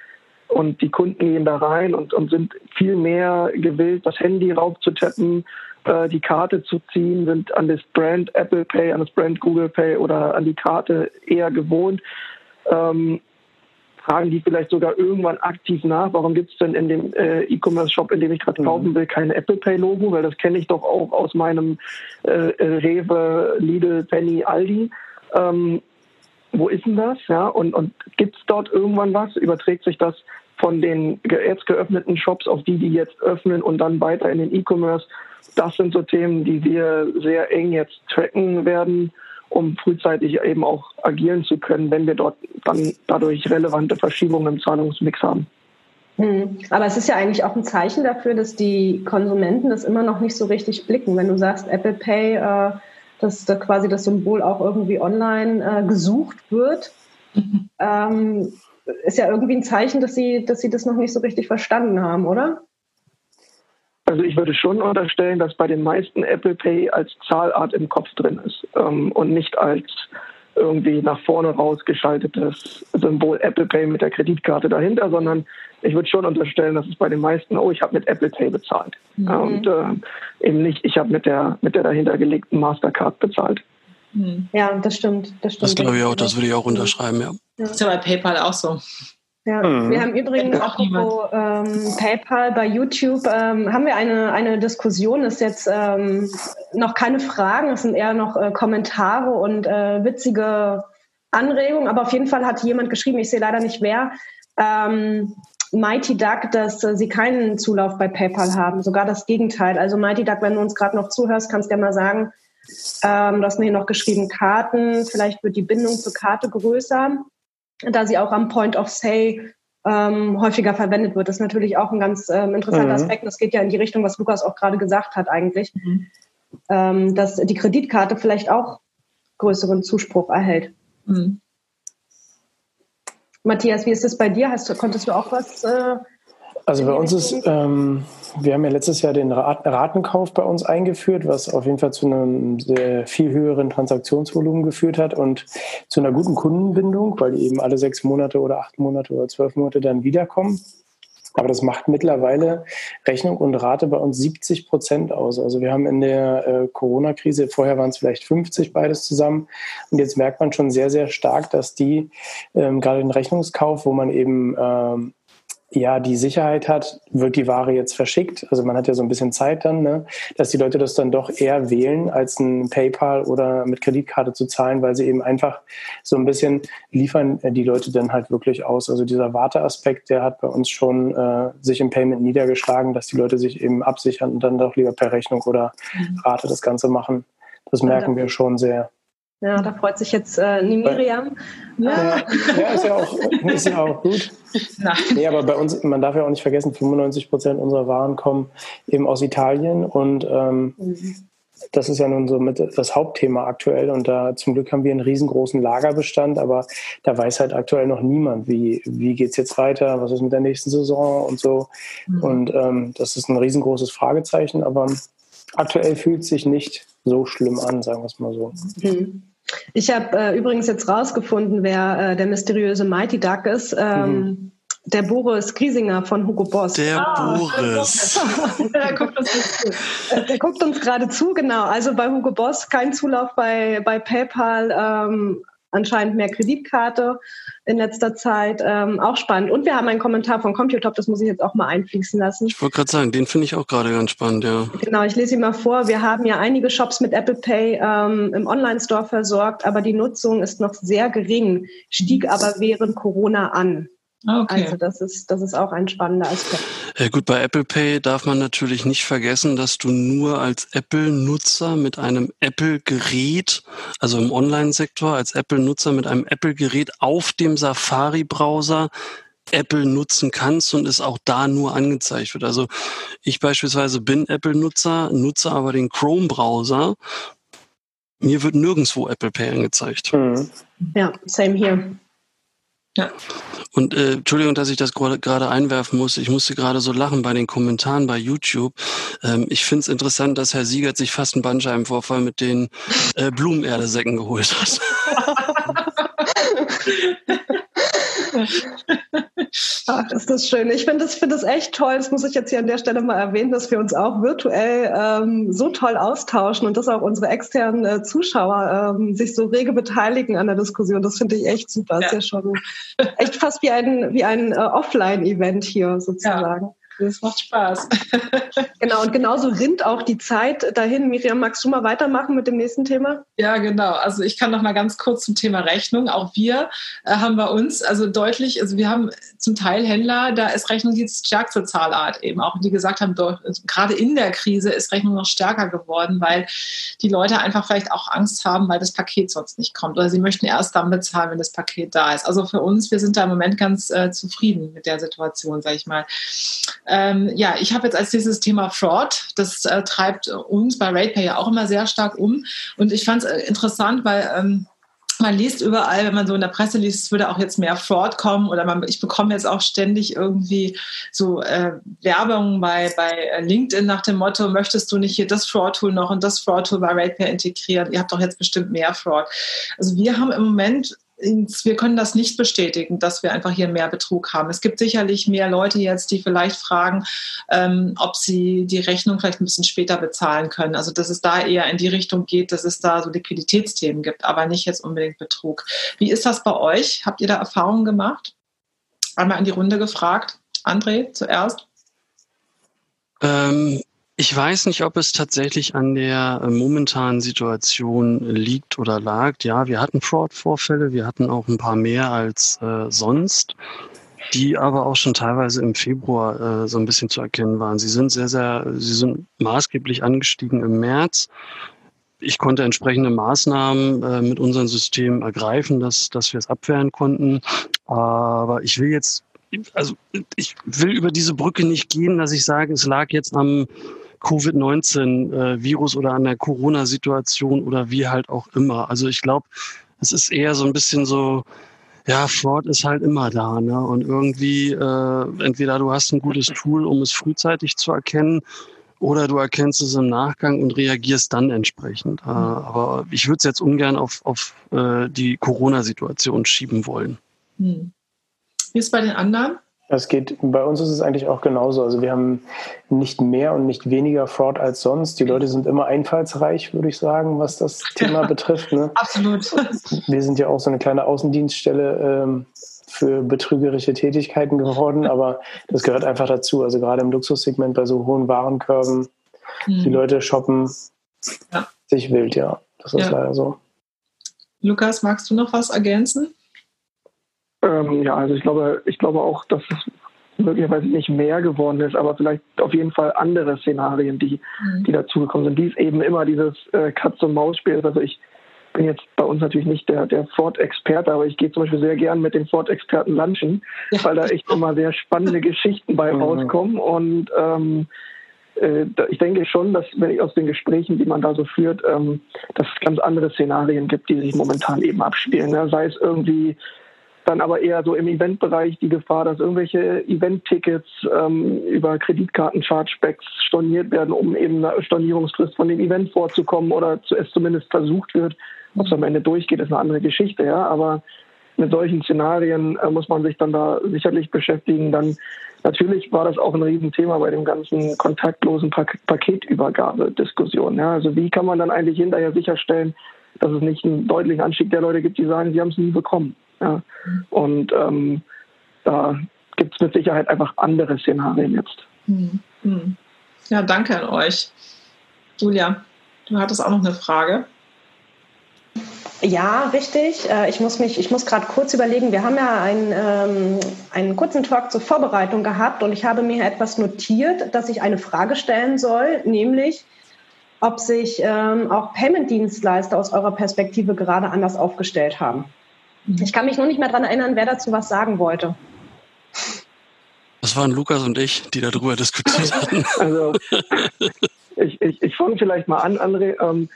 Speaker 5: und die Kunden gehen da rein und, und sind viel mehr gewillt, das Handy raufzutappen, die Karte zu ziehen, sind an das Brand Apple Pay, an das Brand Google Pay oder an die Karte eher gewohnt. Ähm, fragen die vielleicht sogar irgendwann aktiv nach, warum gibt es denn in dem äh, E-Commerce-Shop, in dem ich gerade mhm. kaufen will, kein Apple Pay-Logo, weil das kenne ich doch auch aus meinem äh, äh, Rewe, Lidl, Penny, Aldi. Ähm, wo ist denn das? Ja, und, und gibt es dort irgendwann was? Überträgt sich das von den jetzt geöffneten Shops auf die, die jetzt öffnen und dann weiter in den E-Commerce? Das sind so Themen, die wir sehr eng jetzt tracken werden, um frühzeitig eben auch agieren zu können, wenn wir dort dann dadurch relevante Verschiebungen im Zahlungsmix haben.
Speaker 2: Hm. Aber es ist ja eigentlich auch ein Zeichen dafür, dass die Konsumenten das immer noch nicht so richtig blicken. Wenn du sagst, Apple Pay, äh, dass da quasi das Symbol auch irgendwie online äh, gesucht wird, mhm. ähm, ist ja irgendwie ein Zeichen, dass sie, dass sie das noch nicht so richtig verstanden haben, oder?
Speaker 5: Also ich würde schon unterstellen, dass bei den meisten Apple Pay als Zahlart im Kopf drin ist ähm, und nicht als irgendwie nach vorne rausgeschaltetes Symbol Apple Pay mit der Kreditkarte dahinter, sondern ich würde schon unterstellen, dass es bei den meisten, oh, ich habe mit Apple Pay bezahlt. Mhm. Und äh, eben nicht, ich habe mit der, mit der dahintergelegten Mastercard bezahlt.
Speaker 2: Mhm. Ja, das stimmt. Das, stimmt.
Speaker 4: das glaube ich auch, das würde ich auch unterschreiben, ja.
Speaker 3: Das ist ja bei PayPal auch so.
Speaker 2: Ja, mhm. wir haben übrigens auch ähm, PayPal bei YouTube ähm, haben wir eine, eine Diskussion, das ist jetzt ähm, noch keine Fragen, es sind eher noch äh, Kommentare und äh, witzige Anregungen, aber auf jeden Fall hat jemand geschrieben, ich sehe leider nicht wer, ähm, Mighty Duck, dass äh, sie keinen Zulauf bei PayPal haben, sogar das Gegenteil. Also Mighty Duck, wenn du uns gerade noch zuhörst, kannst du ja mal sagen, ähm, du hast mir hier noch geschrieben, Karten, vielleicht wird die Bindung zur Karte größer da sie auch am Point of Sale ähm, häufiger verwendet wird. Das ist natürlich auch ein ganz ähm, interessanter mhm. Aspekt. Das geht ja in die Richtung, was Lukas auch gerade gesagt hat eigentlich, mhm. ähm, dass die Kreditkarte vielleicht auch größeren Zuspruch erhält. Mhm. Matthias, wie ist es bei dir? Hast, konntest du auch was äh,
Speaker 6: also bei uns ist, ähm, wir haben ja letztes Jahr den Ratenkauf bei uns eingeführt, was auf jeden Fall zu einem sehr viel höheren Transaktionsvolumen geführt hat und zu einer guten Kundenbindung, weil die eben alle sechs Monate oder acht Monate oder zwölf Monate dann wiederkommen. Aber das macht mittlerweile Rechnung und Rate bei uns 70 Prozent aus. Also wir haben in der äh, Corona-Krise, vorher waren es vielleicht 50 beides zusammen. Und jetzt merkt man schon sehr, sehr stark, dass die ähm, gerade den Rechnungskauf, wo man eben ähm, ja die Sicherheit hat, wird die Ware jetzt verschickt. Also man hat ja so ein bisschen Zeit dann, ne, dass die Leute das dann doch eher wählen, als ein PayPal oder mit Kreditkarte zu zahlen, weil sie eben einfach so ein bisschen liefern äh, die Leute dann halt wirklich aus. Also dieser Warteaspekt, der hat bei uns schon äh, sich im Payment niedergeschlagen, dass die Leute sich eben absichern und dann doch lieber per Rechnung oder mhm. Rate das Ganze machen. Das merken wir schon sehr.
Speaker 2: Ja, da freut sich jetzt äh, Miriam.
Speaker 6: Ja. ja, ist ja auch, ist ja auch gut. Nee, aber bei uns, man darf ja auch nicht vergessen, 95 Prozent unserer Waren kommen eben aus Italien und ähm, mhm. das ist ja nun so mit das Hauptthema aktuell und da zum Glück haben wir einen riesengroßen Lagerbestand, aber da weiß halt aktuell noch niemand, wie, wie geht's jetzt weiter, was ist mit der nächsten Saison und so. Mhm. Und ähm, das ist ein riesengroßes Fragezeichen, aber aktuell fühlt sich nicht so schlimm an, sagen wir es mal so. Mhm.
Speaker 2: Ich habe äh, übrigens jetzt rausgefunden, wer äh, der mysteriöse Mighty Duck ist. Ähm, mhm. Der Boris Griesinger von Hugo Boss.
Speaker 4: Der ah, Boris.
Speaker 2: der, guckt uns, der guckt uns gerade zu, genau. Also bei Hugo Boss kein Zulauf bei, bei PayPal. Ähm, anscheinend mehr Kreditkarte in letzter Zeit. Ähm, auch spannend. Und wir haben einen Kommentar von Computop, das muss ich jetzt auch mal einfließen lassen.
Speaker 4: Ich wollte gerade sagen, den finde ich auch gerade ganz spannend, ja.
Speaker 2: Genau, ich lese ihn mal vor. Wir haben ja einige Shops mit Apple Pay ähm, im Online-Store versorgt, aber die Nutzung ist noch sehr gering, stieg aber während Corona an. Okay. Also das ist, das ist auch ein spannender Aspekt.
Speaker 4: Ja, gut, bei Apple Pay darf man natürlich nicht vergessen, dass du nur als Apple-Nutzer mit einem Apple-Gerät, also im Online-Sektor, als Apple-Nutzer mit einem Apple-Gerät auf dem Safari-Browser Apple nutzen kannst und es auch da nur angezeigt wird. Also ich beispielsweise bin Apple-Nutzer, nutze aber den Chrome-Browser. Mir wird nirgendwo Apple Pay angezeigt.
Speaker 2: Mhm. Ja, same hier.
Speaker 4: Ja. Und äh, Entschuldigung, dass ich das gerade einwerfen muss. Ich musste gerade so lachen bei den Kommentaren bei YouTube. Ähm, ich finde es interessant, dass Herr Siegert sich fast einen Bandscheibenvorfall mit den äh, Blumenerdesäcken geholt hat.
Speaker 2: Ach, ist das schön. Ich finde das, find das echt toll. Das muss ich jetzt hier an der Stelle mal erwähnen, dass wir uns auch virtuell ähm, so toll austauschen und dass auch unsere externen äh, Zuschauer ähm, sich so rege beteiligen an der Diskussion. Das finde ich echt super. Ja. Ist ja schon echt fast wie ein, wie ein äh, Offline-Event hier sozusagen. Ja.
Speaker 3: Das macht Spaß.
Speaker 2: genau, und genauso rinnt auch die Zeit dahin. Miriam, magst du mal weitermachen mit dem nächsten Thema?
Speaker 3: Ja, genau. Also ich kann noch mal ganz kurz zum Thema Rechnung. Auch wir äh, haben bei uns also deutlich, also wir haben zum Teil Händler, da ist Rechnung die stärkste Zahlart eben auch, die gesagt haben, also gerade in der Krise ist Rechnung noch stärker geworden, weil die Leute einfach vielleicht auch Angst haben, weil das Paket sonst nicht kommt oder sie möchten erst dann bezahlen, wenn das Paket da ist. Also für uns, wir sind da im Moment ganz äh, zufrieden mit der Situation, sage ich mal. Ähm, ja, ich habe jetzt als dieses Thema Fraud, das äh, treibt uns bei RatePay ja auch immer sehr stark um. Und ich fand es äh, interessant, weil ähm, man liest überall, wenn man so in der Presse liest, es würde auch jetzt mehr Fraud kommen oder man, ich bekomme jetzt auch ständig irgendwie so äh, Werbung bei, bei LinkedIn nach dem Motto, möchtest du nicht hier das Fraud-Tool noch und das Fraud-Tool bei RatePay integrieren? Ihr habt doch jetzt bestimmt mehr Fraud. Also wir haben im Moment wir können das nicht bestätigen, dass wir einfach hier mehr Betrug haben. Es gibt sicherlich mehr Leute jetzt, die vielleicht fragen, ähm, ob sie die Rechnung vielleicht ein bisschen später bezahlen können. Also dass es da eher in die Richtung geht, dass es da so Liquiditätsthemen gibt, aber nicht jetzt unbedingt Betrug. Wie ist das bei euch? Habt ihr da Erfahrungen gemacht? Einmal in die Runde gefragt. André zuerst.
Speaker 4: Ähm, ich weiß nicht, ob es tatsächlich an der äh, momentanen Situation liegt oder lag. Ja, wir hatten Fraud-Vorfälle, wir hatten auch ein paar mehr als äh, sonst, die aber auch schon teilweise im Februar äh, so ein bisschen zu erkennen waren. Sie sind sehr, sehr, sie sind maßgeblich angestiegen im März. Ich konnte entsprechende Maßnahmen äh, mit unserem System ergreifen, dass, dass wir es abwehren konnten. Aber ich will jetzt also ich will über diese Brücke nicht gehen, dass ich sage, es lag jetzt am Covid-19-Virus äh, oder an der Corona-Situation oder wie halt auch immer. Also ich glaube, es ist eher so ein bisschen so, ja, Fraud ist halt immer da. Ne? Und irgendwie, äh, entweder du hast ein gutes Tool, um es frühzeitig zu erkennen, oder du erkennst es im Nachgang und reagierst dann entsprechend. Äh, aber ich würde es jetzt ungern auf, auf äh, die Corona-Situation schieben wollen. Hm.
Speaker 3: Wie ist es bei den anderen?
Speaker 6: Das geht, bei uns ist es eigentlich auch genauso. Also wir haben nicht mehr und nicht weniger Fraud als sonst. Die Leute sind immer einfallsreich, würde ich sagen, was das Thema betrifft. Ne?
Speaker 3: Absolut.
Speaker 6: Wir sind ja auch so eine kleine Außendienststelle ähm, für betrügerische Tätigkeiten geworden, aber das gehört einfach dazu. Also gerade im Luxussegment bei so hohen Warenkörben, mhm. die Leute shoppen ja. sich wild, ja. Das ist ja. leider so.
Speaker 3: Lukas, magst du noch was ergänzen?
Speaker 5: Ähm, ja, also ich glaube, ich glaube auch, dass es möglicherweise nicht mehr geworden ist, aber vielleicht auf jeden Fall andere Szenarien, die, mhm. die dazugekommen sind. Dies eben immer dieses äh, Katz-und-Maus-Spiel. Also ich bin jetzt bei uns natürlich nicht der, der Ford-Experte, aber ich gehe zum Beispiel sehr gern mit den Ford-Experten lunchen, ja. weil da echt immer sehr spannende Geschichten bei mhm. rauskommen. Und ähm, äh, ich denke schon, dass wenn ich aus den Gesprächen, die man da so führt, ähm, dass es ganz andere Szenarien gibt, die sich momentan eben abspielen. Ne? Sei es irgendwie dann aber eher so im Eventbereich die Gefahr, dass irgendwelche Event-Tickets ähm, über Kreditkarten-Chargebacks storniert werden, um eben einer Stornierungsfrist von dem Event vorzukommen oder es zumindest versucht wird. Ob es am Ende durchgeht, ist eine andere Geschichte, ja. Aber mit solchen Szenarien äh, muss man sich dann da sicherlich beschäftigen. Dann natürlich war das auch ein Riesenthema bei dem ganzen kontaktlosen Pak Paketübergabe-Diskussion. Ja. Also wie kann man dann eigentlich hinterher sicherstellen, dass es nicht einen deutlichen Anstieg der Leute gibt, die sagen, sie haben es nie bekommen. Ja. Und ähm, da gibt es mit Sicherheit einfach andere Szenarien jetzt.
Speaker 3: Hm. Ja, danke an euch. Julia, du hattest auch noch eine Frage.
Speaker 2: Ja, richtig. Äh, ich muss mich, ich muss gerade kurz überlegen. Wir haben ja einen, ähm, einen kurzen Talk zur Vorbereitung gehabt und ich habe mir etwas notiert, dass ich eine Frage stellen soll, nämlich ob sich ähm, auch Payment-Dienstleister aus eurer Perspektive gerade anders aufgestellt haben. Mhm. Ich kann mich nur nicht mehr daran erinnern, wer dazu was sagen wollte.
Speaker 4: Das waren Lukas und ich, die darüber diskutiert hatten. Also
Speaker 5: ich, ich, ich fange vielleicht mal an, André. Ähm,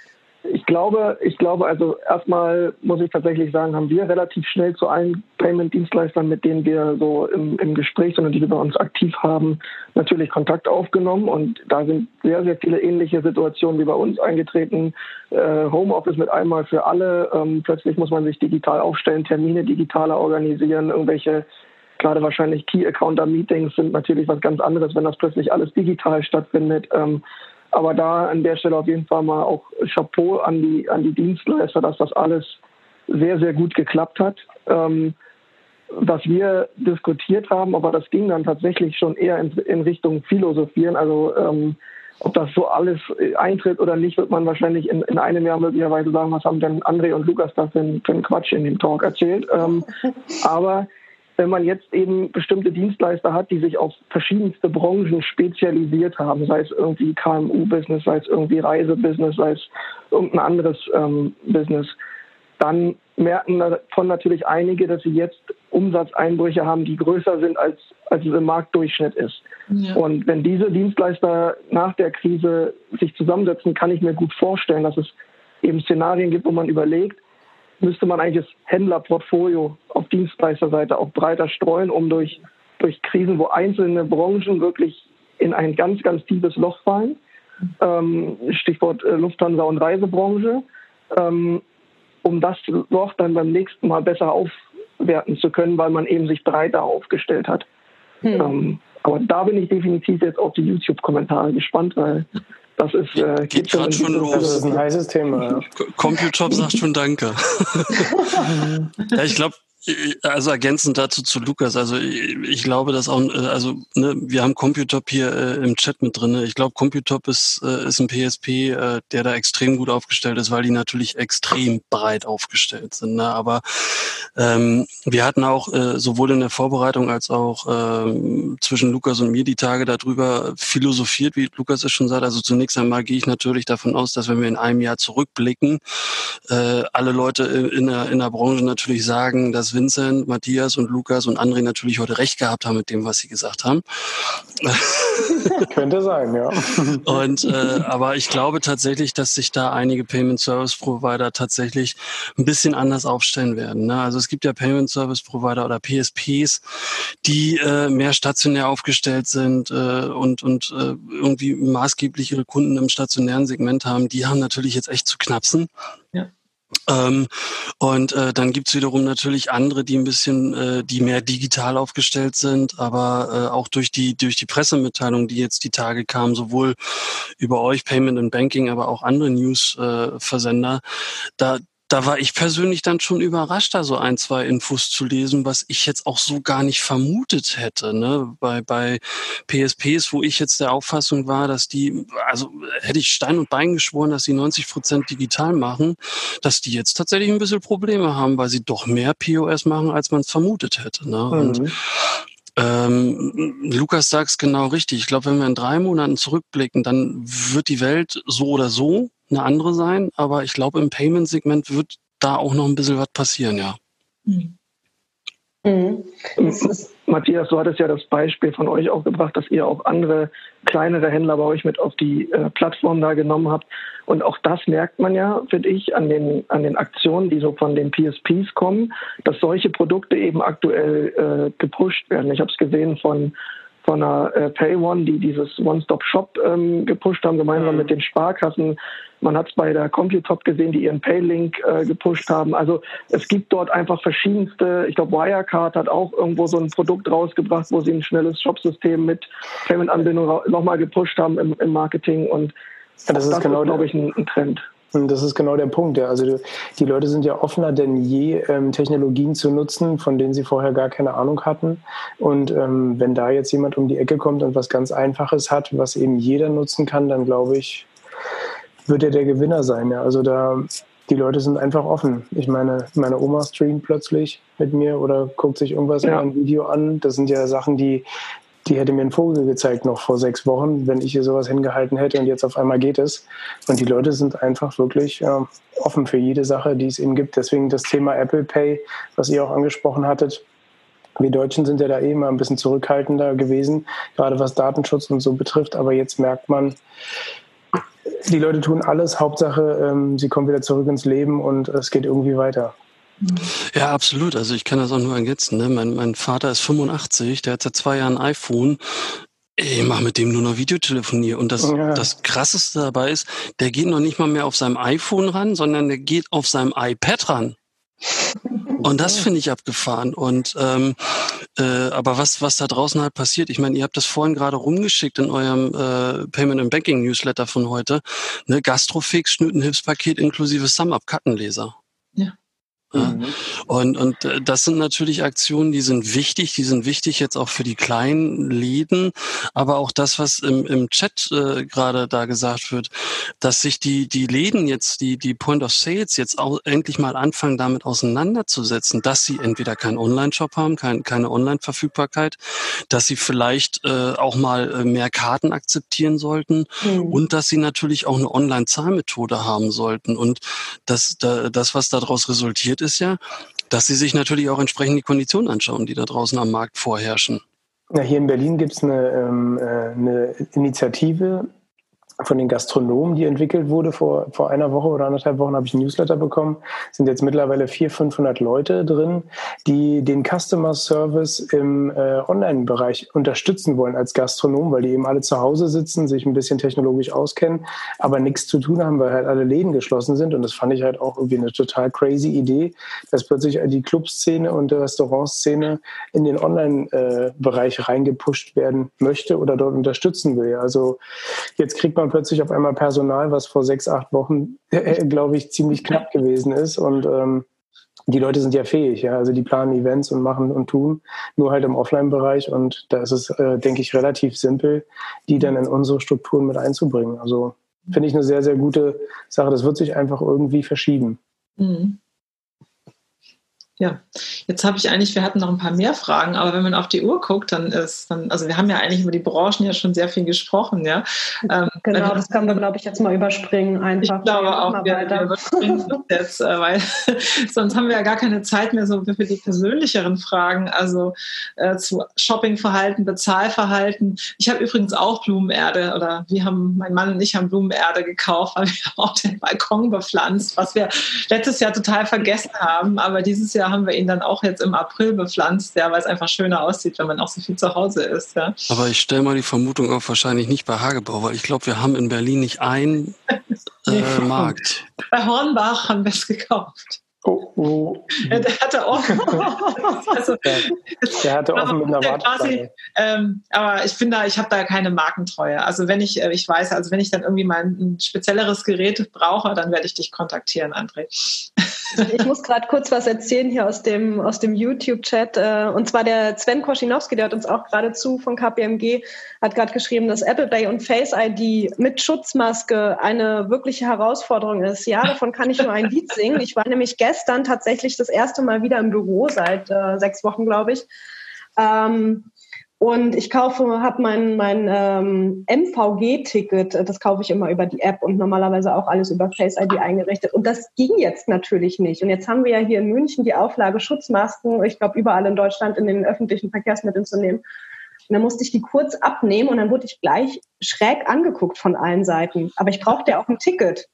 Speaker 5: ich glaube, ich glaube, also erstmal muss ich tatsächlich sagen, haben wir relativ schnell zu allen Payment-Dienstleistern, mit denen wir so im, im Gespräch sind und die wir bei uns aktiv haben, natürlich Kontakt aufgenommen. Und da sind sehr, sehr viele ähnliche Situationen wie bei uns eingetreten. Äh, Homeoffice mit einmal für alle. Ähm, plötzlich muss man sich digital aufstellen, Termine digitaler organisieren, irgendwelche gerade wahrscheinlich Key-Accounter-Meetings sind natürlich was ganz anderes, wenn das plötzlich alles digital stattfindet. Ähm, aber da an der Stelle auf jeden Fall mal auch Chapeau an die, an die Dienstleister, dass das alles sehr, sehr gut geklappt hat. Ähm, was wir diskutiert haben, aber das ging dann tatsächlich schon eher in, in Richtung Philosophieren. Also ähm, ob das so alles eintritt oder nicht, wird man wahrscheinlich in, in einem Jahr möglicherweise sagen, was haben denn André und Lukas da für, für einen Quatsch in dem Talk erzählt. Ähm, aber wenn man jetzt eben bestimmte Dienstleister hat, die sich auf verschiedenste Branchen spezialisiert haben, sei es irgendwie KMU-Business, sei es irgendwie Reisebusiness, sei es irgendein anderes ähm, Business, dann merken davon natürlich einige, dass sie jetzt Umsatzeinbrüche haben, die größer sind, als, als es im Marktdurchschnitt ist. Ja. Und wenn diese Dienstleister nach der Krise sich zusammensetzen, kann ich mir gut vorstellen, dass es eben Szenarien gibt, wo man überlegt, müsste man eigentlich das Händlerportfolio auf Dienstleisterseite auch breiter streuen, um durch, durch Krisen, wo einzelne Branchen wirklich in ein ganz, ganz tiefes Loch fallen, ähm, Stichwort äh, Lufthansa und Reisebranche, ähm, um das Loch dann beim nächsten Mal besser aufwerten zu können, weil man eben sich breiter aufgestellt hat. Hm. Ähm, aber da bin ich definitiv jetzt auf die YouTube-Kommentare gespannt, weil das ist,
Speaker 4: äh, geht, geht gerade schon los. Das
Speaker 6: ist ein heißes Thema. Ja.
Speaker 4: Computop sagt schon Danke. ja, ich glaube, also ergänzend dazu zu Lukas, also ich glaube, dass auch, äh, also ne, wir haben Computop hier äh, im Chat mit drin. Ich glaube, Computop ist, äh, ist ein PSP, äh, der da extrem gut aufgestellt ist, weil die natürlich extrem breit aufgestellt sind. Ne? Aber ähm, wir hatten auch äh, sowohl in der Vorbereitung als auch äh, zwischen Lukas und mir die Tage darüber philosophiert, wie Lukas es schon sagt. Also zunächst einmal gehe ich natürlich davon aus, dass wenn wir in einem Jahr zurückblicken, äh, alle Leute in der, in der Branche natürlich sagen, dass Vincent, Matthias und Lukas und André natürlich heute recht gehabt haben mit dem, was sie gesagt haben.
Speaker 6: Könnte sein, ja.
Speaker 4: Und äh, aber ich glaube tatsächlich, dass sich da einige Payment Service Provider tatsächlich ein bisschen anders aufstellen werden. Ne? Also es gibt ja Payment Service Provider oder PSPs, die äh, mehr stationär aufgestellt sind äh, und und äh, irgendwie maßgeblich ihre Kunden im stationären Segment haben. Die haben natürlich jetzt echt zu knapsen. Ja. Ähm, und äh, dann gibt's wiederum natürlich andere, die ein bisschen, äh, die mehr digital aufgestellt sind, aber äh, auch durch die durch die Pressemitteilung, die jetzt die Tage kamen, sowohl über euch Payment and Banking, aber auch andere News-Versender, da da war ich persönlich dann schon überrascht, da so ein, zwei Infos zu lesen, was ich jetzt auch so gar nicht vermutet hätte. Ne? Bei, bei PSPs, wo ich jetzt der Auffassung war, dass die, also hätte ich Stein und Bein geschworen, dass sie 90 Prozent digital machen, dass die jetzt tatsächlich ein bisschen Probleme haben, weil sie doch mehr POS machen, als man es vermutet hätte. Ne? Mhm. Und ähm, Lukas sagt es genau richtig. Ich glaube, wenn wir in drei Monaten zurückblicken, dann wird die Welt so oder so eine andere sein. Aber ich glaube, im Payment-Segment wird da auch noch ein bisschen was passieren, ja. Mhm.
Speaker 5: Mhm. Matthias, du hattest ja das Beispiel von euch auch gebracht, dass ihr auch andere kleinere Händler bei euch mit auf die äh, Plattform da genommen habt. Und auch das merkt man ja, finde ich, an den, an den Aktionen, die so von den PSPs kommen, dass solche Produkte eben aktuell äh, gepusht werden. Ich habe es gesehen von von einer äh, PayOne, die dieses One-Stop-Shop ähm, gepusht haben, gemeinsam mhm. mit den Sparkassen. Man hat es bei der Computop gesehen, die ihren Paylink äh, gepusht haben. Also es gibt dort einfach verschiedenste, ich glaube Wirecard hat auch irgendwo so ein Produkt rausgebracht, wo sie ein schnelles Shopsystem mit Payment-Anbindung nochmal gepusht haben im, im Marketing und
Speaker 6: ja, das, ist genau, glaube ich, ein, ein Trend. Das ist genau der Punkt. Ja. Also die Leute sind ja offener denn je, ähm, Technologien zu nutzen, von denen sie vorher gar keine Ahnung hatten. Und ähm, wenn da jetzt jemand um die Ecke kommt und was ganz Einfaches hat, was eben jeder nutzen kann, dann glaube ich, wird er der Gewinner sein. Ja. Also da die Leute sind einfach offen. Ich meine, meine Oma streamt plötzlich mit mir oder guckt sich irgendwas ja. in einem Video an. Das sind ja Sachen, die die hätte mir einen Vogel gezeigt noch vor sechs Wochen, wenn ich hier sowas hingehalten hätte und jetzt auf einmal geht es. Und die Leute sind einfach wirklich äh, offen für jede Sache, die es eben gibt. Deswegen das Thema Apple Pay, was ihr auch angesprochen hattet. Wir Deutschen sind ja da eh immer ein bisschen zurückhaltender gewesen, gerade was Datenschutz und so betrifft. Aber jetzt merkt man, die Leute tun alles. Hauptsache, ähm, sie kommen wieder zurück ins Leben und es geht irgendwie weiter.
Speaker 4: Ja, absolut. Also ich kann das auch nur ergänzen. Ne? Mein, mein Vater ist 85, der hat seit zwei Jahren ein iPhone. Ich mache mit dem nur noch Videotelefonie. Und das, ja. das Krasseste dabei ist, der geht noch nicht mal mehr auf seinem iPhone ran, sondern der geht auf seinem iPad ran. Und das finde ich abgefahren. Und ähm, äh, aber was was da draußen halt passiert, ich meine, ihr habt das vorhin gerade rumgeschickt in eurem äh, Payment and Banking Newsletter von heute, ne Gastrofix Schnütenhilfspaket inklusive Sum-Up-Kartenleser. Ja. Mhm. Und, und äh, das sind natürlich Aktionen, die sind wichtig, die sind wichtig jetzt auch für die kleinen Läden, aber auch das, was im, im Chat äh, gerade da gesagt wird, dass sich die, die Läden jetzt, die, die Point of Sales jetzt auch endlich mal anfangen, damit auseinanderzusetzen, dass sie entweder keinen Online-Shop haben, kein, keine Online-Verfügbarkeit, dass sie vielleicht äh, auch mal äh, mehr Karten akzeptieren sollten mhm. und dass sie natürlich auch eine Online-Zahlmethode haben sollten. Und das, da, das, was daraus resultiert, ist ja, dass sie sich natürlich auch entsprechend die Konditionen anschauen, die da draußen am Markt vorherrschen.
Speaker 6: Ja, hier in Berlin gibt es eine, ähm, äh, eine Initiative, von den Gastronomen, die entwickelt wurde. Vor, vor einer Woche oder anderthalb Wochen habe ich ein Newsletter bekommen. sind jetzt mittlerweile 400, 500 Leute drin, die den Customer Service im äh, Online-Bereich unterstützen wollen als Gastronom, weil die eben alle zu Hause sitzen, sich ein bisschen technologisch auskennen, aber nichts zu tun haben, weil halt alle Läden geschlossen sind. Und das fand ich halt auch irgendwie eine total crazy Idee, dass plötzlich die Clubszene und die Restaurantszene in den Online-Bereich äh, reingepusht werden möchte oder dort unterstützen will. Also jetzt kriegt man man plötzlich auf einmal Personal, was vor sechs, acht Wochen, äh, glaube ich, ziemlich knapp gewesen ist. Und ähm, die Leute sind ja fähig, ja. Also die planen Events und machen und tun, nur halt im Offline-Bereich. Und da ist es, äh, denke ich, relativ simpel, die dann in unsere Strukturen mit einzubringen. Also finde ich eine sehr, sehr gute Sache. Das wird sich einfach irgendwie verschieben. Mhm.
Speaker 3: Ja, jetzt habe ich eigentlich, wir hatten noch ein paar mehr Fragen, aber wenn man auf die Uhr guckt, dann ist dann, also wir haben ja eigentlich über die Branchen ja schon sehr viel gesprochen, ja.
Speaker 2: Ähm, genau, das können wir, glaube ich, jetzt mal überspringen einfach.
Speaker 3: Ich glaube auch, wir, wir überspringen das jetzt, äh, weil sonst haben wir ja gar keine Zeit mehr so für die persönlicheren Fragen, also äh, zu Shoppingverhalten, Bezahlverhalten. Ich habe übrigens auch Blumenerde oder wir haben, mein Mann und ich haben Blumenerde gekauft, weil wir auch den Balkon bepflanzt, was wir letztes Jahr total vergessen haben, aber dieses Jahr haben wir ihn dann auch jetzt im April bepflanzt, ja, weil es einfach schöner aussieht, wenn man auch so viel zu Hause ist. Ja.
Speaker 4: Aber ich stelle mal die Vermutung auf, wahrscheinlich nicht bei Hagebau, weil ich glaube, wir haben in Berlin nicht einen äh, Markt.
Speaker 3: Bei Hornbach haben wir es gekauft.
Speaker 6: Oh, oh.
Speaker 3: Der hatte auch.
Speaker 6: also, der hatte offen mit einer quasi,
Speaker 3: ähm, Aber ich bin da, ich habe da keine Markentreue. Also wenn ich, äh, ich weiß, also wenn ich dann irgendwie mal ein spezielleres Gerät brauche, dann werde ich dich kontaktieren, André.
Speaker 2: Ich muss gerade kurz was erzählen hier aus dem, aus dem YouTube-Chat. Äh, und zwar der Sven Koschinowski, der hat uns auch geradezu von KPMG, hat gerade geschrieben, dass Apple Pay und Face ID mit Schutzmaske eine wirkliche Herausforderung ist. Ja, davon kann ich nur ein Lied singen. Ich war nämlich gestern tatsächlich das erste Mal wieder im Büro, seit äh, sechs Wochen, glaube ich. Ähm, und ich kaufe, habe mein, mein ähm, MVG-Ticket, das kaufe ich immer über die App und normalerweise auch alles über Face ID eingerichtet. Und das ging jetzt natürlich nicht. Und jetzt haben wir ja hier in München die Auflage, Schutzmasken, ich glaube, überall in Deutschland in den öffentlichen Verkehrsmitteln zu nehmen. Und dann musste ich die kurz abnehmen und dann wurde ich gleich schräg angeguckt von allen Seiten. Aber ich brauchte ja auch ein Ticket.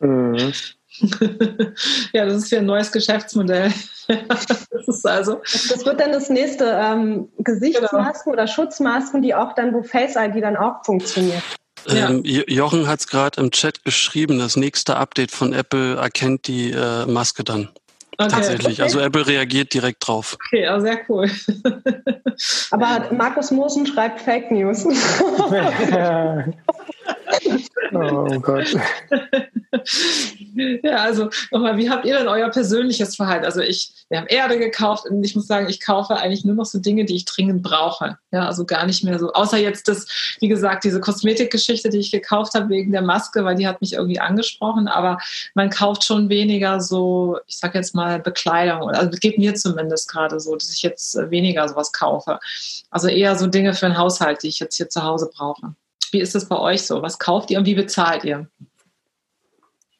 Speaker 2: Mhm.
Speaker 3: ja, das ist ja ein neues Geschäftsmodell. das ist also.
Speaker 2: Das wird dann das nächste ähm, Gesichtsmasken genau. oder Schutzmasken, die auch dann, wo Face ID dann auch funktioniert.
Speaker 4: Ähm, Jochen hat es gerade im Chat geschrieben, das nächste Update von Apple erkennt die äh, Maske dann. Okay. Tatsächlich. Also Apple reagiert direkt drauf.
Speaker 3: Okay, ja, sehr cool.
Speaker 2: Aber Markus Mosen schreibt Fake News.
Speaker 6: oh Gott.
Speaker 3: Ja, also nochmal, wie habt ihr denn euer persönliches Verhalten? Also ich, wir haben Erde gekauft und ich muss sagen, ich kaufe eigentlich nur noch so Dinge, die ich dringend brauche. Ja, also gar nicht mehr so, außer jetzt das, wie gesagt, diese Kosmetikgeschichte, die ich gekauft habe wegen der Maske, weil die hat mich irgendwie angesprochen, aber man kauft schon weniger so, ich sag jetzt mal Bekleidung. Also es geht mir zumindest gerade so, dass ich jetzt weniger sowas kaufe. Also eher so Dinge für den Haushalt, die ich jetzt hier zu Hause brauche. Wie ist das bei euch so? Was kauft ihr und wie bezahlt ihr?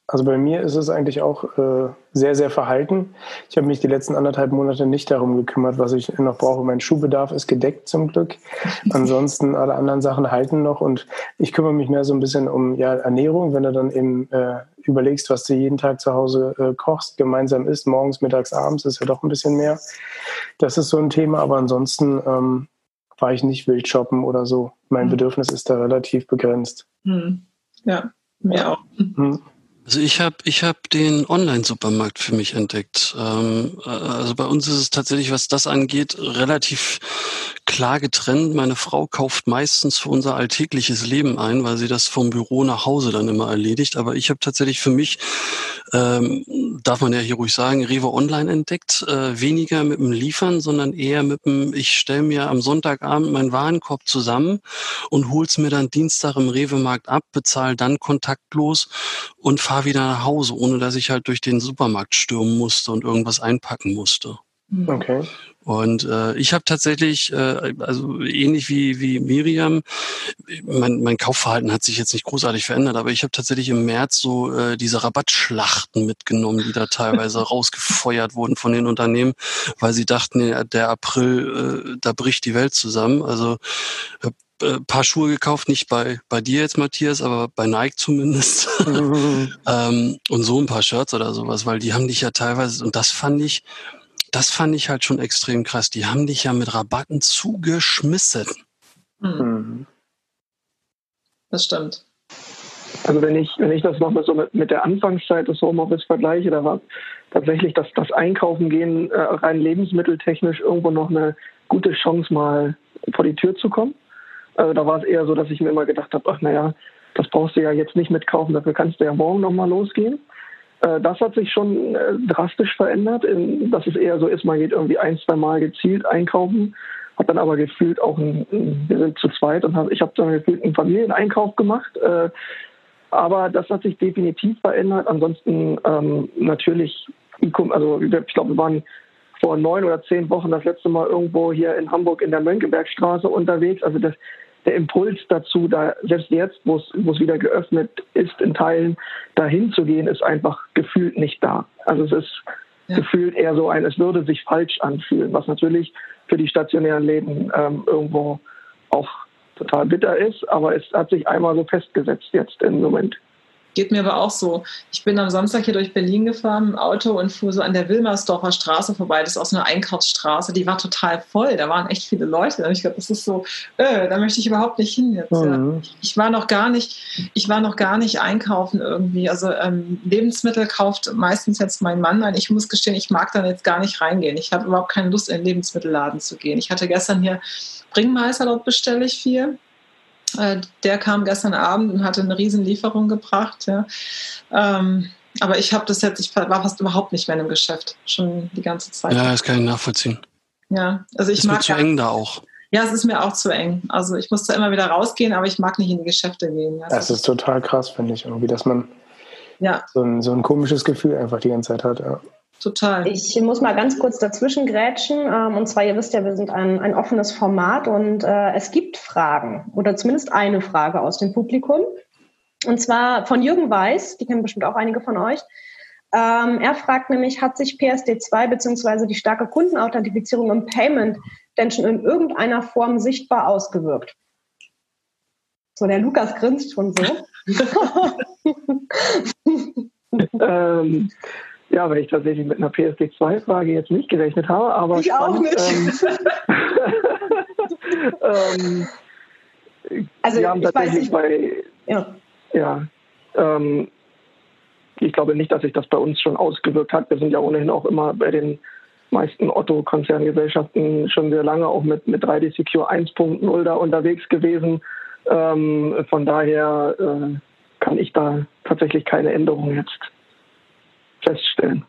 Speaker 6: Also bei mir ist es eigentlich auch äh, sehr, sehr verhalten. Ich habe mich die letzten anderthalb Monate nicht darum gekümmert, was ich noch brauche. Mein Schuhbedarf ist gedeckt zum Glück. Ansonsten alle anderen Sachen halten noch und ich kümmere mich mehr so ein bisschen um ja, Ernährung, wenn du dann eben äh, überlegst, was du jeden Tag zu Hause äh, kochst, gemeinsam isst, morgens, mittags, abends, ist ja doch ein bisschen mehr. Das ist so ein Thema, aber ansonsten ähm, war ich nicht wild shoppen oder so. Mein mhm. Bedürfnis ist da relativ begrenzt.
Speaker 3: Mhm. Ja, mir auch. Mhm.
Speaker 4: Also ich habe ich hab den Online-Supermarkt für mich entdeckt. Ähm, äh, also bei uns ist es tatsächlich, was das angeht, relativ klar getrennt. Meine Frau kauft meistens für unser alltägliches Leben ein, weil sie das vom Büro nach Hause dann immer erledigt. Aber ich habe tatsächlich für mich, ähm, darf man ja hier ruhig sagen, Rewe Online entdeckt. Äh, weniger mit dem Liefern, sondern eher mit dem, ich stelle mir am Sonntagabend meinen Warenkorb zusammen und hol's mir dann Dienstag im Rewe-Markt ab, bezahle dann kontaktlos und fahre fahre wieder nach Hause, ohne dass ich halt durch den Supermarkt stürmen musste und irgendwas einpacken musste.
Speaker 6: Mhm. Okay.
Speaker 4: Und äh, ich habe tatsächlich, äh, also ähnlich wie, wie Miriam, mein, mein Kaufverhalten hat sich jetzt nicht großartig verändert, aber ich habe tatsächlich im März so äh, diese Rabattschlachten mitgenommen, die da teilweise rausgefeuert wurden von den Unternehmen, weil sie dachten, der April, äh, da bricht die Welt zusammen. Also äh, paar Schuhe gekauft, nicht bei, bei dir jetzt, Matthias, aber bei Nike zumindest. Ähm, und so ein paar Shirts oder sowas, weil die haben dich ja teilweise, und das fand ich, das fand ich halt schon extrem krass. Die haben dich ja mit Rabatten zugeschmissen.
Speaker 3: Mhm. Das stimmt.
Speaker 5: Also wenn ich, wenn ich das noch mal so mit, mit der Anfangszeit des Homeoffice vergleiche, da war tatsächlich das, das Einkaufen gehen äh, rein lebensmitteltechnisch irgendwo noch eine gute Chance, mal vor die Tür zu kommen. Also da war es eher so, dass ich mir immer gedacht habe, ach naja, das brauchst du ja jetzt nicht mitkaufen, dafür kannst du ja morgen nochmal losgehen. Äh, das hat sich schon äh, drastisch verändert, dass es eher so ist, man geht irgendwie ein, zwei Mal gezielt einkaufen, hat dann aber gefühlt auch, ein, wir sind zu zweit und ich habe dann gefühlt einen Familieneinkauf gemacht. Äh, aber das hat sich definitiv verändert. Ansonsten ähm, natürlich, also ich glaube, wir waren vor neun oder zehn Wochen das letzte Mal irgendwo hier in Hamburg in der Mönckebergstraße unterwegs. Also das, der Impuls dazu, da selbst jetzt, wo es wieder geöffnet ist, in Teilen dahin zu gehen, ist einfach gefühlt nicht da. Also es ist ja. gefühlt eher so ein, es würde sich falsch anfühlen, was natürlich für die stationären Läden ähm, irgendwo auch total bitter ist, aber es hat sich einmal so festgesetzt jetzt im Moment.
Speaker 3: Geht mir aber auch so. Ich bin am Samstag hier durch Berlin gefahren im Auto und fuhr so an der Wilmersdorfer Straße vorbei. Das ist auch so eine Einkaufsstraße. Die war total voll. Da waren echt viele Leute. Da ich glaube, das ist so, äh, da möchte ich überhaupt nicht hin jetzt. Mhm. Ja. Ich war noch gar nicht, ich war noch gar nicht einkaufen irgendwie. Also ähm, Lebensmittel kauft meistens jetzt mein Mann ein. Ich muss gestehen, ich mag dann jetzt gar nicht reingehen. Ich habe überhaupt keine Lust, in den Lebensmittelladen zu gehen. Ich hatte gestern hier Bringmeister, dort bestelle ich viel. Äh, der kam gestern Abend und hatte eine Riesenlieferung gebracht. Ja. Ähm, aber ich habe das jetzt, ich war fast überhaupt nicht mehr im Geschäft, schon die ganze Zeit.
Speaker 4: Ja, das kann ich nachvollziehen.
Speaker 3: Ja, also ich
Speaker 4: ist
Speaker 3: mag.
Speaker 4: Ist zu eng da auch.
Speaker 3: Ja, es ist mir auch zu eng. Also ich muss da immer wieder rausgehen, aber ich mag nicht in die Geschäfte gehen.
Speaker 6: Ja. Das ist total krass, finde ich, irgendwie, dass man ja. so, ein, so ein komisches Gefühl einfach die ganze Zeit hat. Ja.
Speaker 2: Total. Ich muss mal ganz kurz dazwischen grätschen. Ähm, und zwar, ihr wisst ja, wir sind ein, ein offenes Format und äh, es gibt Fragen oder zumindest eine Frage aus dem Publikum. Und zwar von Jürgen Weiß, die kennen bestimmt auch einige von euch. Ähm, er fragt nämlich, hat sich PSD2 bzw. die starke Kundenauthentifizierung im Payment denn schon in irgendeiner Form sichtbar ausgewirkt? So, der Lukas grinst schon so.
Speaker 5: ähm, ja, weil ich tatsächlich mit einer PSD2-Frage jetzt nicht gerechnet habe, aber
Speaker 2: ich spannend, auch nicht.
Speaker 5: Ähm, ähm, also wir haben tatsächlich bei ja, ja ähm, ich glaube nicht, dass sich das bei uns schon ausgewirkt hat. Wir sind ja ohnehin auch immer bei den meisten Otto-Konzerngesellschaften schon sehr lange auch mit, mit 3D Secure 1.0 da unterwegs gewesen. Ähm, von daher äh, kann ich da tatsächlich keine Änderung jetzt feststellen.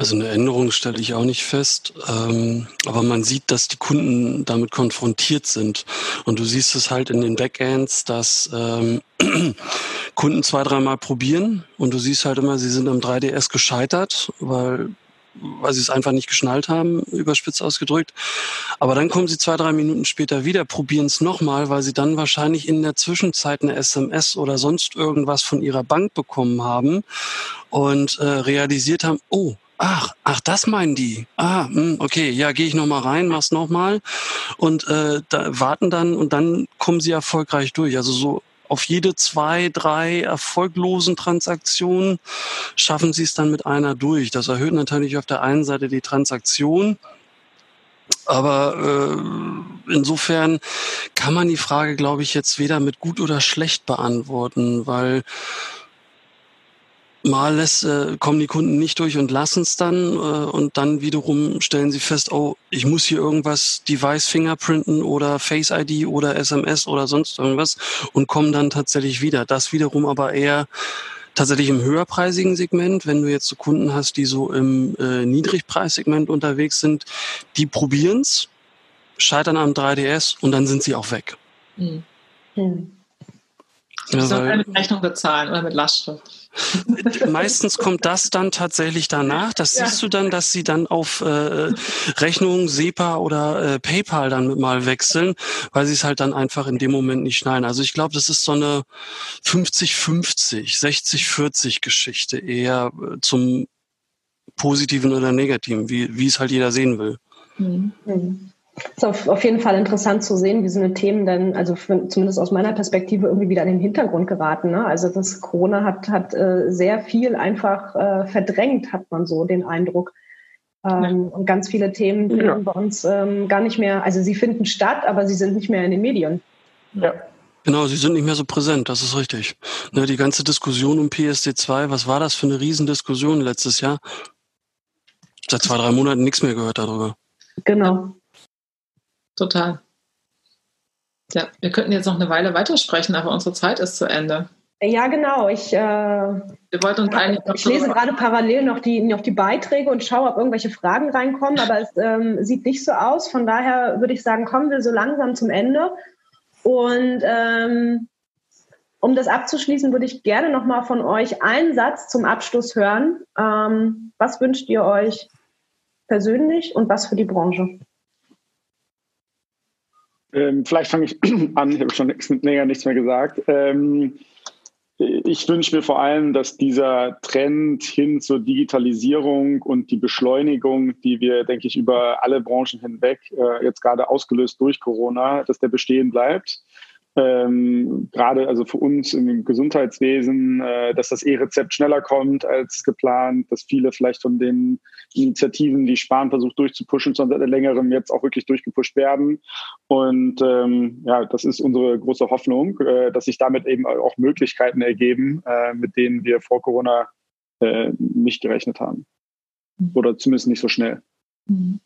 Speaker 4: Also eine Änderung stelle ich auch nicht fest, ähm, aber man sieht, dass die Kunden damit konfrontiert sind. Und du siehst es halt in den Backends, dass ähm, Kunden zwei, dreimal probieren und du siehst halt immer, sie sind am 3DS gescheitert, weil weil sie es einfach nicht geschnallt haben, überspitzt ausgedrückt. Aber dann kommen sie zwei, drei Minuten später wieder, probieren es nochmal, weil sie dann wahrscheinlich in der Zwischenzeit eine SMS oder sonst irgendwas von ihrer Bank bekommen haben und äh, realisiert haben, oh, Ach, ach, das meinen die. Ah, hm, okay, ja, gehe ich noch mal rein, mach's noch mal und äh, da warten dann und dann kommen sie erfolgreich durch. Also so auf jede zwei, drei erfolglosen Transaktionen schaffen sie es dann mit einer durch. Das erhöht natürlich auf der einen Seite die Transaktion, aber äh, insofern kann man die Frage, glaube ich, jetzt weder mit gut oder schlecht beantworten, weil Mal lässt, äh, kommen die Kunden nicht durch und lassen es dann äh, und dann wiederum stellen sie fest, oh, ich muss hier irgendwas Device Fingerprinten oder Face ID oder SMS oder sonst irgendwas und kommen dann tatsächlich wieder. Das wiederum aber eher tatsächlich im höherpreisigen Segment, wenn du jetzt so Kunden hast, die so im äh, Niedrigpreissegment unterwegs sind, die probieren's, scheitern am 3DS und dann sind sie auch weg. Mhm.
Speaker 3: Mhm. Ja, soll mit Rechnung bezahlen oder mit Lastschrift.
Speaker 4: Meistens kommt das dann tatsächlich danach. Das ja. siehst du dann, dass sie dann auf äh, Rechnung, SEPA oder äh, PayPal dann mal wechseln, weil sie es halt dann einfach in dem Moment nicht schneiden. Also ich glaube, das ist so eine 50-50, 60-40 Geschichte eher äh, zum Positiven oder Negativen, wie, wie es halt jeder sehen will. Mhm.
Speaker 2: Es ist auf, auf jeden Fall interessant zu sehen, wie so eine Themen dann, also für, zumindest aus meiner Perspektive, irgendwie wieder in den Hintergrund geraten. Ne? Also das Corona hat, hat äh, sehr viel einfach äh, verdrängt, hat man so den Eindruck. Ähm, ja. Und ganz viele Themen finden ja. bei uns ähm, gar nicht mehr, also sie finden statt, aber sie sind nicht mehr in den Medien.
Speaker 4: Ja. Genau, sie sind nicht mehr so präsent, das ist richtig. Ne, die ganze Diskussion um PSD2, was war das für eine Riesendiskussion letztes Jahr? Seit zwei, drei Monaten nichts mehr gehört darüber.
Speaker 2: Genau.
Speaker 3: Total. Ja, wir könnten jetzt noch eine Weile weitersprechen, aber unsere Zeit ist zu Ende.
Speaker 2: Ja, genau. Ich, äh, wir wollten uns eigentlich ich lese gerade parallel noch die, noch die Beiträge und schaue, ob irgendwelche Fragen reinkommen, aber es ähm, sieht nicht so aus. Von daher würde ich sagen, kommen wir so langsam zum Ende. Und ähm, um das abzuschließen, würde ich gerne noch mal von euch einen Satz zum Abschluss hören. Ähm, was wünscht ihr euch persönlich und was für die Branche?
Speaker 7: Ähm, vielleicht fange ich an, ich habe schon länger nichts mehr gesagt. Ähm, ich wünsche mir vor allem, dass dieser Trend hin zur Digitalisierung und die Beschleunigung, die wir, denke ich, über alle Branchen hinweg, äh, jetzt gerade ausgelöst durch Corona, dass der bestehen bleibt. Ähm, gerade also für uns im Gesundheitswesen, äh, dass das E-Rezept schneller kommt als geplant, dass viele vielleicht von den Initiativen, die Sparen versucht durchzupushen, schon seit längerem jetzt auch wirklich durchgepusht werden. Und ähm, ja, das ist unsere große Hoffnung, äh, dass sich damit eben auch Möglichkeiten ergeben, äh, mit denen wir vor Corona äh, nicht gerechnet haben. Oder zumindest nicht so schnell. Mhm.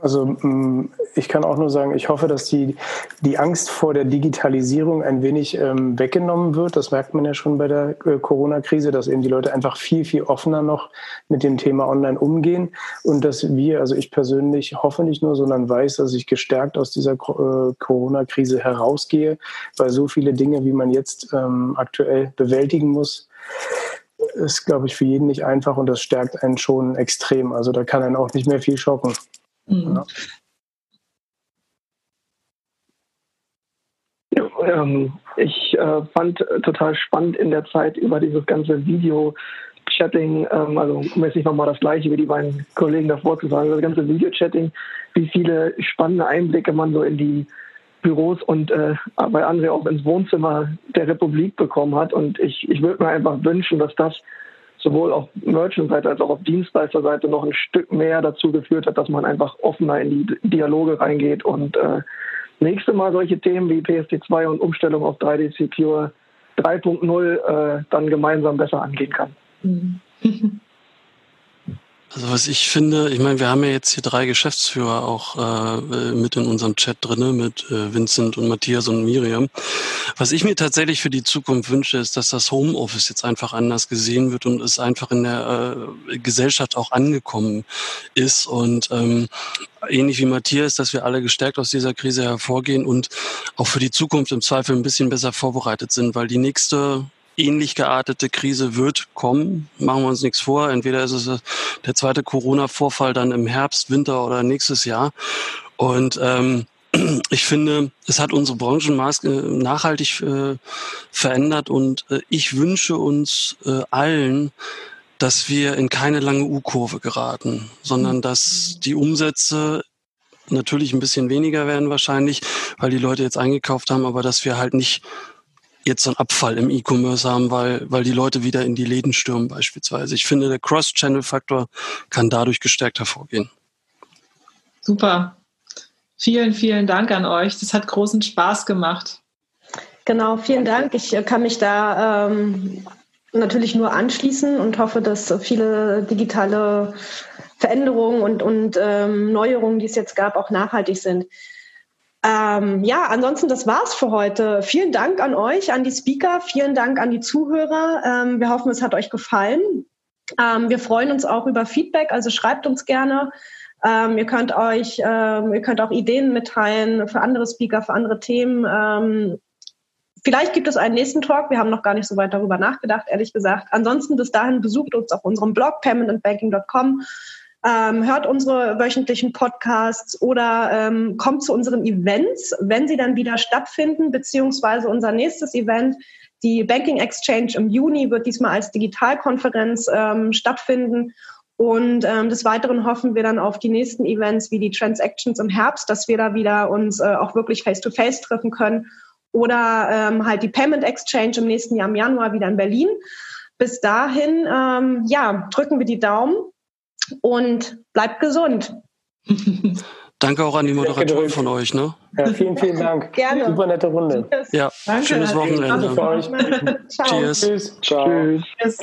Speaker 6: Also mm, ich kann auch nur sagen, ich hoffe, dass die, die Angst vor der Digitalisierung ein wenig ähm, weggenommen wird. Das merkt man ja schon bei der äh, Corona-Krise, dass eben die Leute einfach viel, viel offener noch mit dem Thema Online umgehen und dass wir, also ich persönlich hoffe nicht nur, sondern weiß, dass ich gestärkt aus dieser äh, Corona-Krise herausgehe, weil so viele Dinge, wie man jetzt ähm, aktuell bewältigen muss, ist, glaube ich, für jeden nicht einfach und das stärkt einen schon extrem. Also da kann einen auch nicht mehr viel schocken. Mhm.
Speaker 5: Ja. Ähm, ich äh, fand total spannend in der Zeit über dieses ganze Video-Chatting, ähm, also um jetzt nicht nochmal das gleiche wie die beiden Kollegen davor zu sagen, das ganze Video-Chatting, wie viele spannende Einblicke man so in die Büros und äh, bei André auch ins Wohnzimmer der Republik bekommen hat. Und ich, ich würde mir einfach wünschen, dass das sowohl auf Merchant-Seite als auch auf Dienstleister-Seite noch ein Stück mehr dazu geführt hat, dass man einfach offener in die Dialoge reingeht und äh, nächste Mal solche Themen wie PSD2 und Umstellung auf 3D Secure 3.0 äh, dann gemeinsam besser angehen kann. Mhm.
Speaker 4: Also was ich finde, ich meine, wir haben ja jetzt hier drei Geschäftsführer auch äh, mit in unserem Chat drinne mit äh, Vincent und Matthias und Miriam. Was ich mir tatsächlich für die Zukunft wünsche, ist, dass das Homeoffice jetzt einfach anders gesehen wird und es einfach in der äh, Gesellschaft auch angekommen ist und ähm, ähnlich wie Matthias, dass wir alle gestärkt aus dieser Krise hervorgehen und auch für die Zukunft im Zweifel ein bisschen besser vorbereitet sind, weil die nächste ähnlich geartete Krise wird kommen. Machen wir uns nichts vor. Entweder ist es der zweite Corona-Vorfall dann im Herbst, Winter oder nächstes Jahr. Und ähm, ich finde, es hat unsere Branche nachhaltig äh, verändert und äh, ich wünsche uns äh, allen, dass wir in keine lange U-Kurve geraten, sondern dass die Umsätze natürlich ein bisschen weniger werden wahrscheinlich, weil die Leute jetzt eingekauft haben, aber dass wir halt nicht jetzt so einen Abfall im E-Commerce haben, weil, weil die Leute wieder in die Läden stürmen beispielsweise. Ich finde, der Cross-Channel-Faktor kann dadurch gestärkt hervorgehen.
Speaker 3: Super. Vielen, vielen Dank an euch. Das hat großen Spaß gemacht.
Speaker 2: Genau, vielen Dank. Ich kann mich da ähm, natürlich nur anschließen und hoffe, dass viele digitale Veränderungen und, und ähm, Neuerungen, die es jetzt gab, auch nachhaltig sind. Ähm, ja, ansonsten, das war's für heute. Vielen Dank an euch, an die Speaker, vielen Dank an die Zuhörer. Ähm, wir hoffen, es hat euch gefallen. Ähm, wir freuen uns auch über Feedback, also schreibt uns gerne. Ähm, ihr könnt euch, ähm, ihr könnt auch Ideen mitteilen für andere Speaker, für andere Themen. Ähm, vielleicht gibt es einen nächsten Talk. Wir haben noch gar nicht so weit darüber nachgedacht, ehrlich gesagt. Ansonsten bis dahin besucht uns auf unserem Blog paymentandbanking.com. Ähm, hört unsere wöchentlichen Podcasts oder ähm, kommt zu unseren Events, wenn sie dann wieder stattfinden, beziehungsweise unser nächstes Event, die Banking Exchange im Juni, wird diesmal als Digitalkonferenz ähm, stattfinden. Und ähm, des Weiteren hoffen wir dann auf die nächsten Events wie die Transactions im Herbst, dass wir da wieder uns äh, auch wirklich face-to-face -face treffen können. Oder ähm, halt die Payment Exchange im nächsten Jahr im Januar wieder in Berlin. Bis dahin, ähm, ja, drücken wir die Daumen und bleibt gesund.
Speaker 4: Danke auch an die Moderatoren von euch. Ne?
Speaker 6: Ja, vielen, vielen Dank.
Speaker 2: Gerne.
Speaker 6: Super nette Runde.
Speaker 4: Ja, Danke. schönes Wochenende.
Speaker 6: Danke für euch.
Speaker 4: Ciao. Cheers.
Speaker 6: Tschüss. Ciao. Tschüss.